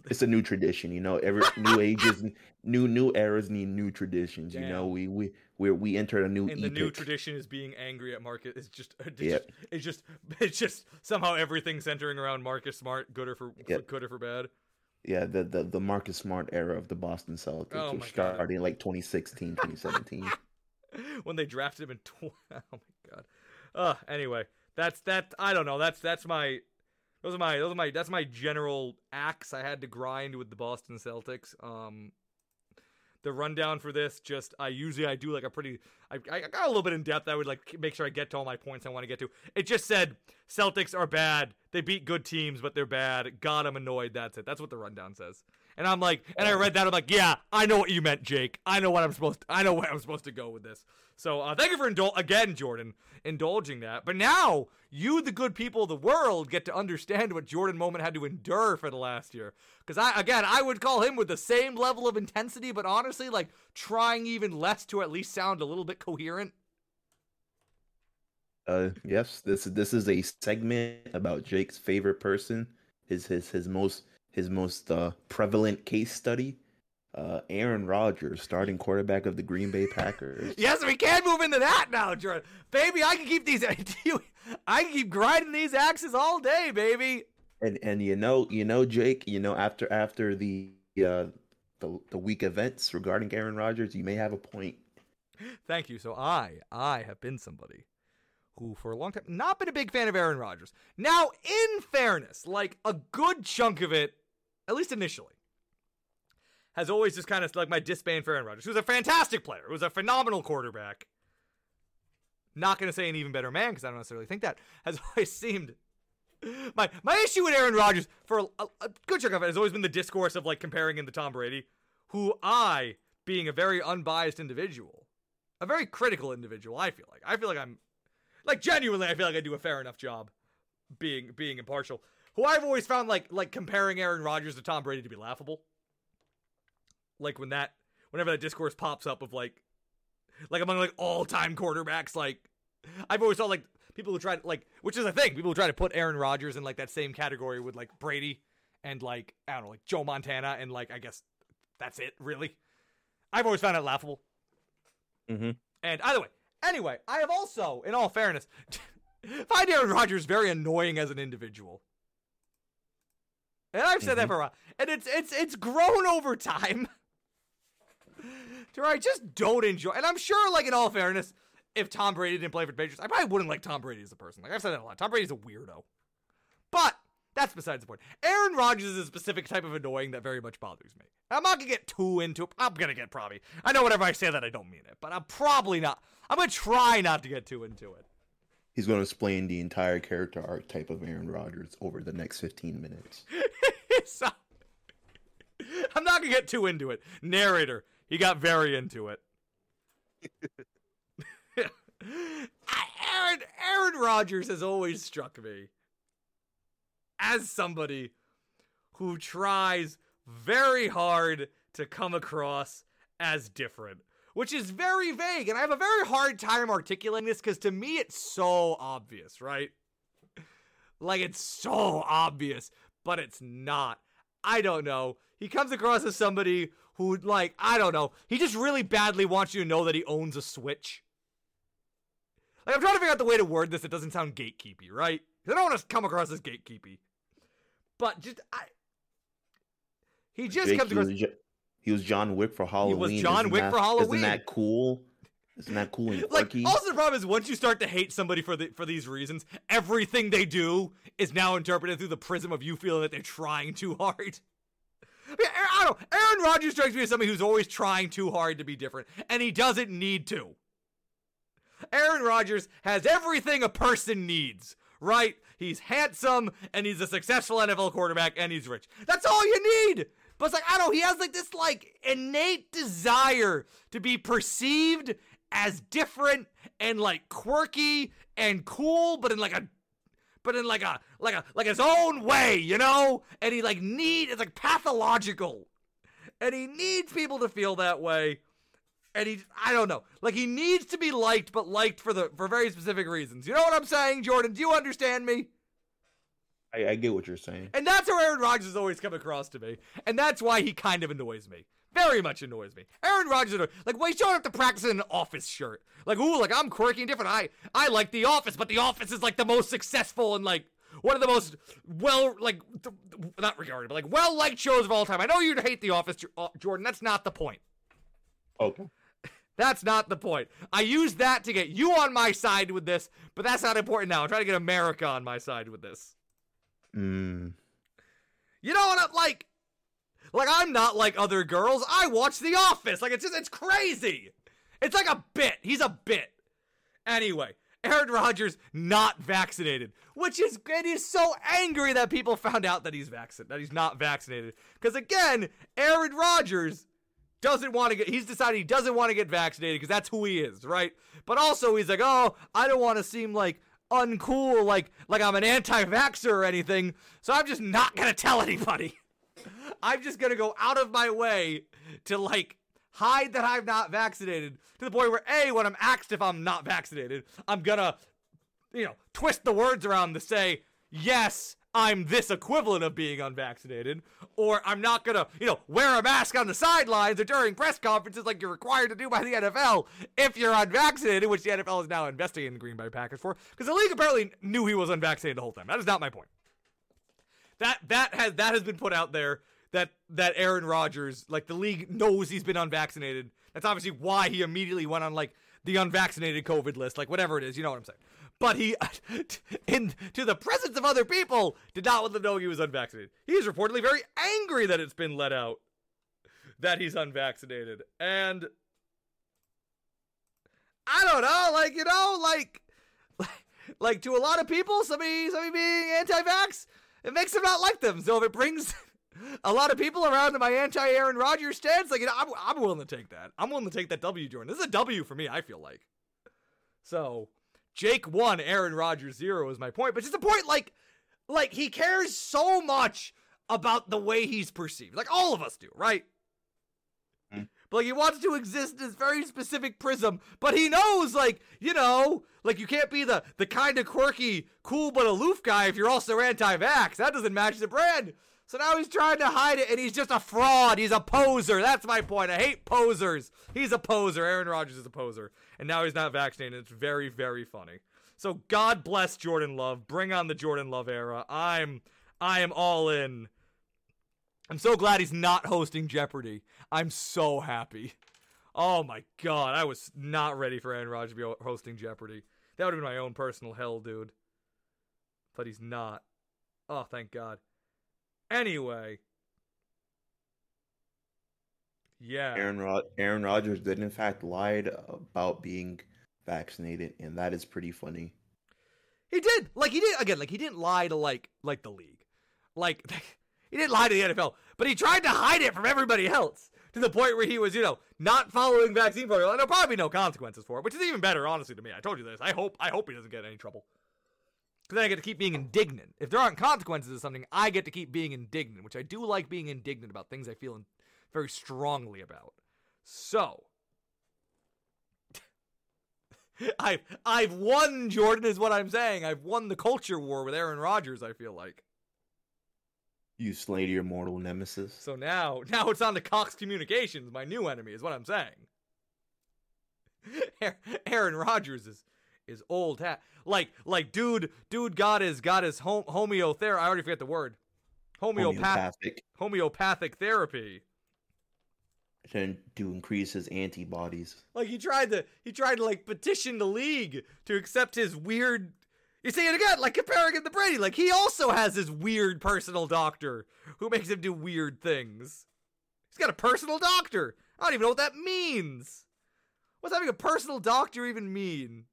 It's a new tradition, you know. Every new ages, new new eras need new traditions. You know, we we we we entered a new And the new tradition is being angry at Marcus. It's just, it's Yep. just, it's just, it's just somehow everything centering around Marcus Smart, good or for, for Yep. good or for bad. Yeah, the, the the Marcus Smart era of the Boston Celtics, Oh which my God. started in like 2016, 2017. when they drafted him in, tw- oh my god. Uh, anyway, that's that. I don't know. That's that's my. Those are my those are my that's my general axe I had to grind with the Boston Celtics. Um, the rundown for this just I usually I do like a pretty I, I got a little bit in depth. I would like make sure I get to all my points I want to get to. It just said Celtics are bad. They beat good teams, but they're bad. God, I'm annoyed. That's it. That's what the rundown says. And I'm like, and I read that. I'm like, yeah, I know what you meant, Jake. I know what I'm supposed. To, I know where I'm supposed to go with this. So uh, thank you for indul- again, Jordan, indulging that. But now you, the good people of the world, get to understand what Jordan Moment had to endure for the last year. Because I, again, I would call him with the same level of intensity, but honestly, like trying even less to at least sound a little bit coherent. Uh, yes, this this is a segment about Jake's favorite person, his his his most his most uh, prevalent case study. Uh, Aaron Rodgers, starting quarterback of the Green Bay Packers. Yes, we can move into that now, Jordan. Baby, I can keep these. I can keep grinding these axes all day, baby. And and you know you know Jake, you know after after the uh the the weak events regarding Aaron Rodgers, you may have a point. Thank you. So I, I have been somebody who, for a long time, not been a big fan of Aaron Rodgers. Now, in fairness, like a good chunk of it, at least initially, has always just kind of like my disband for Aaron Rodgers, who's a fantastic player, who's a phenomenal quarterback. Not going to say an even better man because I don't necessarily think that has always seemed my my issue with Aaron Rodgers for a, a, good chunk of it has always been the discourse of like comparing him to Tom Brady, who I, being a very unbiased individual, a very critical individual, I feel like I feel like I'm like genuinely I feel like I do a fair enough job being being impartial. Who I've always found like like comparing Aaron Rodgers to Tom Brady to be laughable. Like when that whenever that discourse pops up of like like among like all time quarterbacks, like I've always thought like people who try to like which is a thing, people who try to put Aaron Rodgers in like that same category with like Brady and like I don't know, like Joe Montana and like I guess that's it, really. I've always found it laughable. Mm-hmm. And either way, anyway, I have also, in all fairness, find Aaron Rodgers very annoying as an individual. And I've said mm-hmm. that for a while. And it's it's it's grown over time. to where I just don't enjoy and I'm sure, like in all fairness, if Tom Brady didn't play for the Patriots, I probably wouldn't like Tom Brady as a person. Like I've said that a lot. Tom Brady's a weirdo. But that's besides the point. Aaron Rodgers is a specific type of annoying that very much bothers me. I'm not gonna get too into it. I'm gonna get probably. I know whenever I say that, I don't mean it, but I'm probably not. I'm gonna try not to get too into it. He's gonna explain the entire character archetype of Aaron Rodgers over the next 15 minutes. so, I'm not gonna get too into it. Narrator, he got very into it. Aaron Aaron Rodgers has always struck me as somebody who tries very hard to come across as different, which is very vague. And I have a very hard time articulating this because to me it's so obvious, right? Like it's so obvious, but it's not. I don't know. He comes across as somebody who, like, I don't know. He just really badly wants you to know that he owns a Switch. Like, I'm trying to figure out the way to word this that doesn't sound gatekeepy, right? Because I don't want to come across as gatekeepy. But just I, he just Jake, comes across. He was, he was John Wick for Halloween. He was John isn't Wick that, for Halloween. Isn't that cool? Isn't that cool and quirky? Like, also the problem is once you start to hate somebody for the for these reasons, everything they do is now interpreted through the prism of you feeling that they're trying too hard. I, don't. Aaron Rodgers strikes me as somebody who's always trying too hard to be different, and he doesn't need to. Aaron Rodgers has everything a person needs, right? He's handsome and he's a successful NFL quarterback and he's rich. That's all you need. But it's like, I don't know, he has like this like innate desire to be perceived as different and like quirky and cool, but in like a but in like a like a like his own way, you know? And he like need it's like pathological. And he needs people to feel that way. And he I don't know. Like he needs to be liked, but liked for the for very specific reasons. You know what I'm saying, Jordan? Do you understand me? I, I get what you're saying. And that's how Aaron Rodgers has always come across to me. And that's why he kind of annoys me. Very much annoys me. Aaron Rodgers, like, why he's showing up to practice in an office shirt. Like, ooh, like, I'm quirky and different. I, I like The Office, but The Office is, like, the most successful and, like, one of the most well, like, th- not regarded, but, like, well liked shows of all time. I know you'd hate The Office, uh, Jordan. That's not the point. Okay. That's not the point. I use that to get you on my side with this, but that's not important now. I'm trying to get America on my side with this. Mm. You know what I'm like? Like I'm not like other girls. I watch The Office. Like it's just it's crazy. It's like a bit. He's a bit. Anyway, Aaron Rodgers not vaccinated, which is it is so angry that people found out that he's vaccinated, that he's not vaccinated. Because again, Aaron Rodgers doesn't want to get. He's decided he doesn't want to get vaccinated because that's who he is, right? But also he's like, oh, I don't want to seem like uncool, like like I'm an anti-vaxxer or anything. So I'm just not gonna tell anybody. I'm just gonna go out of my way to like hide that I'm not vaccinated to the point where a when I'm asked if I'm not vaccinated, I'm gonna you know twist the words around to say yes. I'm this equivalent of being unvaccinated, or I'm not gonna, you know, wear a mask on the sidelines or during press conferences like you're required to do by the NFL if you're unvaccinated, which the NFL is now investigating the Green Bay Packers for, because the league apparently knew he was unvaccinated the whole time. That is not my point. That that has that has been put out there. that that Aaron Rodgers, like the league knows he's been unvaccinated. That's obviously why he immediately went on like the unvaccinated COVID list, like whatever it is, you know what I'm saying. But he, in to the presence of other people, did not want them know he was unvaccinated. He is reportedly very angry that it's been let out that he's unvaccinated, and I don't know, like you know, like like, like to a lot of people, somebody somebody being anti-vax, it makes them not like them. So if it brings a lot of people around to my anti-Aaron Rodgers stance, like you know, I'm, I'm willing to take that. I'm willing to take that W, Jordan. This is a W for me. I feel like. So, Jake one, Aaron Rodgers zero is my point, but just a point like, like he cares so much about the way he's perceived, like all of us do, right? But like he wants to exist in this very specific prism, but he knows, like, you know, like you can't be the the kind of quirky, cool but aloof guy if you're also anti-vax. That doesn't match the brand. So now he's trying to hide it, and he's just a fraud. He's a poser. That's my point. I hate posers. He's a poser. Aaron Rodgers is a poser, and now he's not vaccinated. It's very, very funny. So God bless Jordan Love. Bring on the Jordan Love era. I'm, I am all in. I'm so glad he's not hosting Jeopardy. I'm so happy. Oh my god, I was not ready for Aaron Rodgers to be hosting Jeopardy. That would have been my own personal hell, dude. But he's not. Oh, thank God. Anyway. Yeah. Aaron Rod- Aaron Rodgers did in fact lied about being vaccinated, and that is pretty funny. He did. Like he did again, like he didn't lie to like like the league. Like he didn't lie to the NFL, but he tried to hide it from everybody else to the point where he was, you know, not following vaccine protocol. And there'll probably be no consequences for it, which is even better, honestly, to me. I told you this. I hope I hope he doesn't get any trouble. Because then I get to keep being indignant. If there aren't consequences of something, I get to keep being indignant, which I do like being indignant about things I feel very strongly about. So I've I've won, Jordan, is what I'm saying. I've won the culture war with Aaron Rodgers, I feel like. You slayed your mortal nemesis. So now, now it's on to Cox Communications, my new enemy, is what I'm saying. Aaron Rodgers is is old hat. Like like dude, dude got his got his home, homeotherapy. I already forget the word. Homeopathic homeopathic, therapy. To, to increase his antibodies. Like he tried to he tried to like petition the league to accept his weird you see it again, like comparing him to Brady. Like he also has his weird personal doctor who makes him do weird things. He's got a personal doctor. I don't even know what that means. What's having a personal doctor even mean?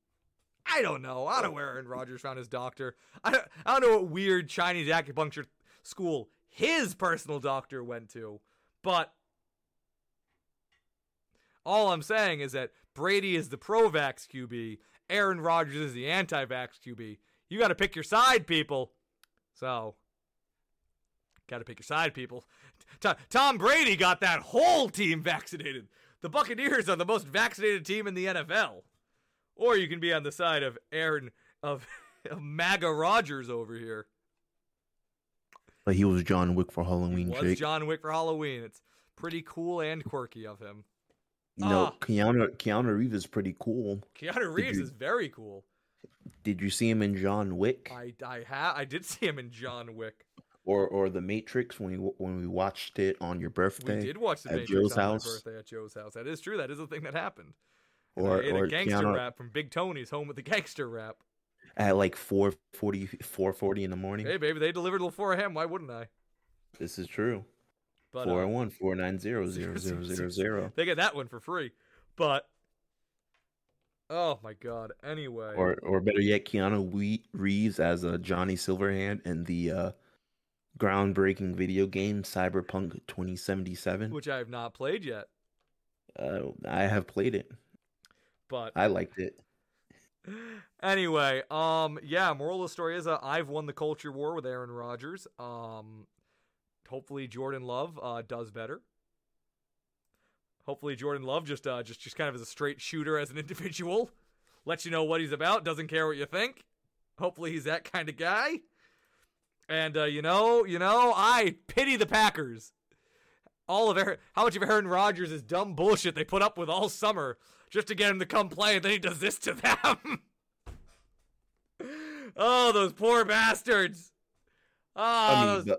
I don't know. I don't know where Aaron Rodgers found his doctor. I don't, I don't know what weird Chinese acupuncture school his personal doctor went to. But all I'm saying is that Brady is the pro vax QB Aaron Rodgers is the anti vax QB. You got to pick your side, people. So, got to pick your side, people. Tom Brady got that whole team vaccinated. The Buccaneers are the most vaccinated team in the NFL. Or you can be on the side of Aaron, of, of MAGA Rodgers over here. But he was John Wick for Halloween. He was Jake. John Wick for Halloween. It's pretty cool and quirky of him. You know, Ah. Keanu Keanu Reeves is pretty cool. Keanu Reeves you- is very cool. Did you see him in John Wick I I ha- I did see him in John Wick. or or The Matrix when we when we watched it on your birthday? We did watch the at Matrix Joe's on house. birthday at Joe's house. That is true. That is a thing that happened. And Or or a gangster Keanu rap from Big Tony's home with the gangster rap. at like 440, 440 in the morning. Hey, baby, they delivered before him. Why wouldn't I? This is true. But Four uh, one four nine zero zero zero zero zero. they get that one for free. But oh my god. Anyway, Or or better yet, Keanu Reeves as a Johnny Silverhand in the uh, groundbreaking video game Cyberpunk 2077. which I have not played yet. Uh, I have played it. But I liked it. anyway, um, yeah. Moral of the story is, uh, I've won the culture war with Aaron Rodgers. Um, hopefully Jordan Love uh, does better. Hopefully Jordan Love just uh just just kind of is a straight shooter as an individual, lets you know what he's about, doesn't care what you think. Hopefully he's that kind of guy. And uh, you know, you know, I pity the Packers. All of Aaron, how much of Aaron Rodgers is dumb bullshit they put up with all summer just to get him to come play, and then he does this to them. oh, those poor bastards. Oh, I mean, those- the,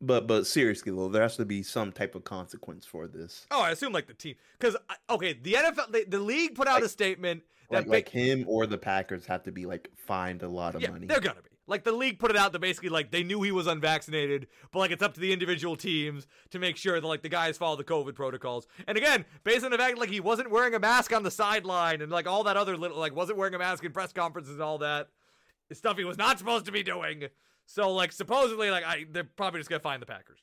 But but seriously though, there has to be some type of consequence for this. Oh, I assume like the team, because okay, the NFL, the, the league put out Like- a statement that Like like him or the Packers have to be like fined a lot of yeah, money. they're gonna be. Like the league put it out that basically like they knew he was unvaccinated, but like it's up to the individual teams to make sure that like the guys follow the COVID protocols. And again, based on the fact like he wasn't wearing a mask on the sideline and like all that other little like wasn't wearing a mask in press conferences and all that stuff he was not supposed to be doing. So like supposedly like I they're probably just gonna find the Packers.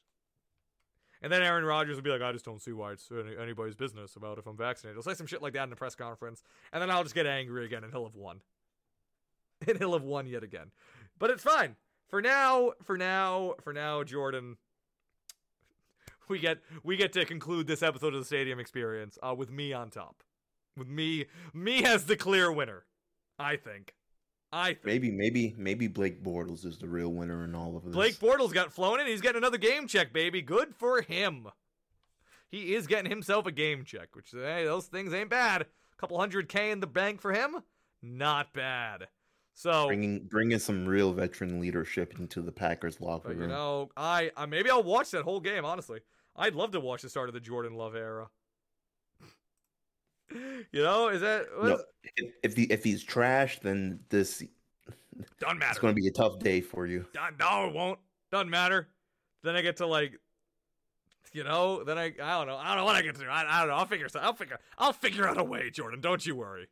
And then Aaron Rodgers will be like, I just don't see why it's any, anybody's business about if I'm vaccinated. He'll say some shit like that in a press conference, and then I'll just get angry again, and he'll have won. And he'll have won yet again. But it's fine. For now, for now, for now, Jordan. We get we get to conclude this episode of the Stadium Experience uh, with me on top, with me me as the clear winner. I think. I think. Maybe maybe maybe Blake Bortles is the real winner in all of this. Blake Bortles got flown in. He's getting another game check, baby. Good for him. He is getting himself a game check, which hey, those things ain't bad. A couple hundred K in the bank for him, not bad. So, bringing bringing some real veteran leadership into the Packers locker but you room. know, I, I maybe I'll watch that whole game. Honestly, I'd love to watch the start of the Jordan Love era. You know, is that what No, if, if the if he's trash, then this doesn't matter. it's going to be a tough day for you. No, it won't. Doesn't matter. Then I get to like, you know. Then I, I don't know. I don't know what I get to do. I, I don't know. I'll figure. I'll figure. I'll figure out a way, Jordan. Don't you worry.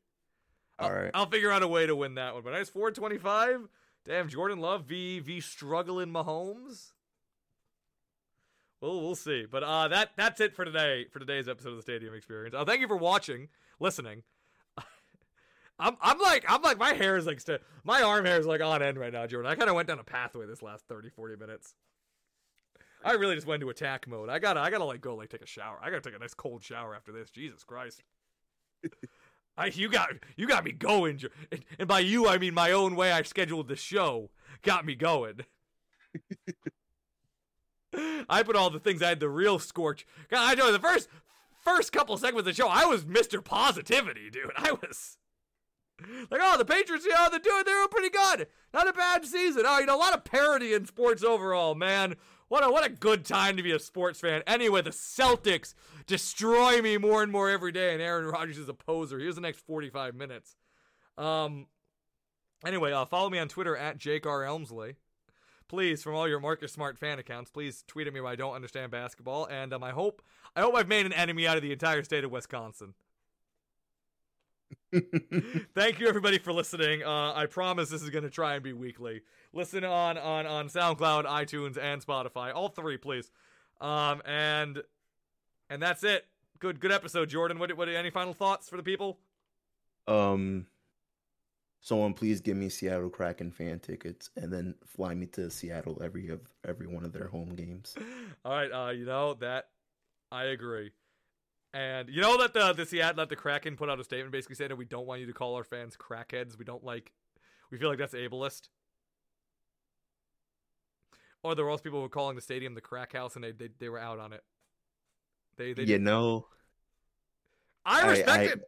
I'll, All right. I'll figure out a way to win that one. But nice four twenty five. Damn, Jordan Love v v struggling Mahomes. Well, we'll see. But uh, that that's it for today for today's episode of the Stadium Experience. Uh, thank you for watching, listening. I'm I'm like I'm like my hair is like st- my arm hair is like on end right now, Jordan. I kind of went down a pathway this last 30 40 minutes. I really just went into attack mode. I gotta I gotta like go like take a shower. I gotta take a nice cold shower after this. Jesus Christ. I you got you got me going, and, and by you I mean my own way I scheduled the show got me going. I put all the things I had the real scorch. God, I know the first first couple segments of the show I was Mr. Positivity, dude. I was like, oh, the Patriots, yeah, they're doing, they're pretty good. Not a bad season. Oh, you know, a lot of parity in sports overall, man. What a what a good time to be a sports fan. Anyway, the Celtics destroy me more and more every day, and Aaron Rodgers is a poser. Here's the next 45 minutes. Um. Anyway, uh, follow me on Twitter at Jake R. Elmsley. Please, from all your Marcus Smart fan accounts, please tweet at me when I don't understand basketball. And um, I hope I hope I've made an enemy out of the entire state of Wisconsin. Thank you everybody for listening. Uh, I promise this is going to try and be weekly. Listen on on on SoundCloud, iTunes, and Spotify. All three, please. Um, and and that's it. Good good episode, Jordan. What what any final thoughts for the people? um, someone please give me Seattle Kraken fan tickets and then fly me to Seattle every of every one of their home games. All right, uh, you know that I agree. And you know that the the Seattle that the Kraken put out a statement basically saying that we don't want you to call our fans crackheads. We don't like we feel like that's ableist. Or there were also people who were calling the stadium the crack house and they they, they were out on it. They they you know, I respect I- it.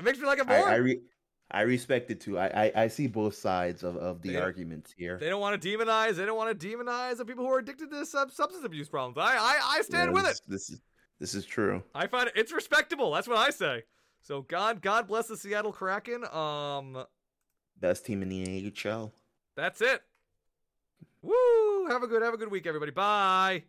It makes me like it I more. I, re- I respect it too. I, I I see both sides of of the Yeah. arguments here. they don't want to demonize. They don't want to demonize the people who are addicted to sub- substance abuse problems. I I, I stand Yeah, with this, it. This is this is true. I find it it's respectable. That's what I say. So God God bless the Seattle Kraken. Um Best team in the AHL. that's it. Woo! Have a good have a good week everybody. Bye.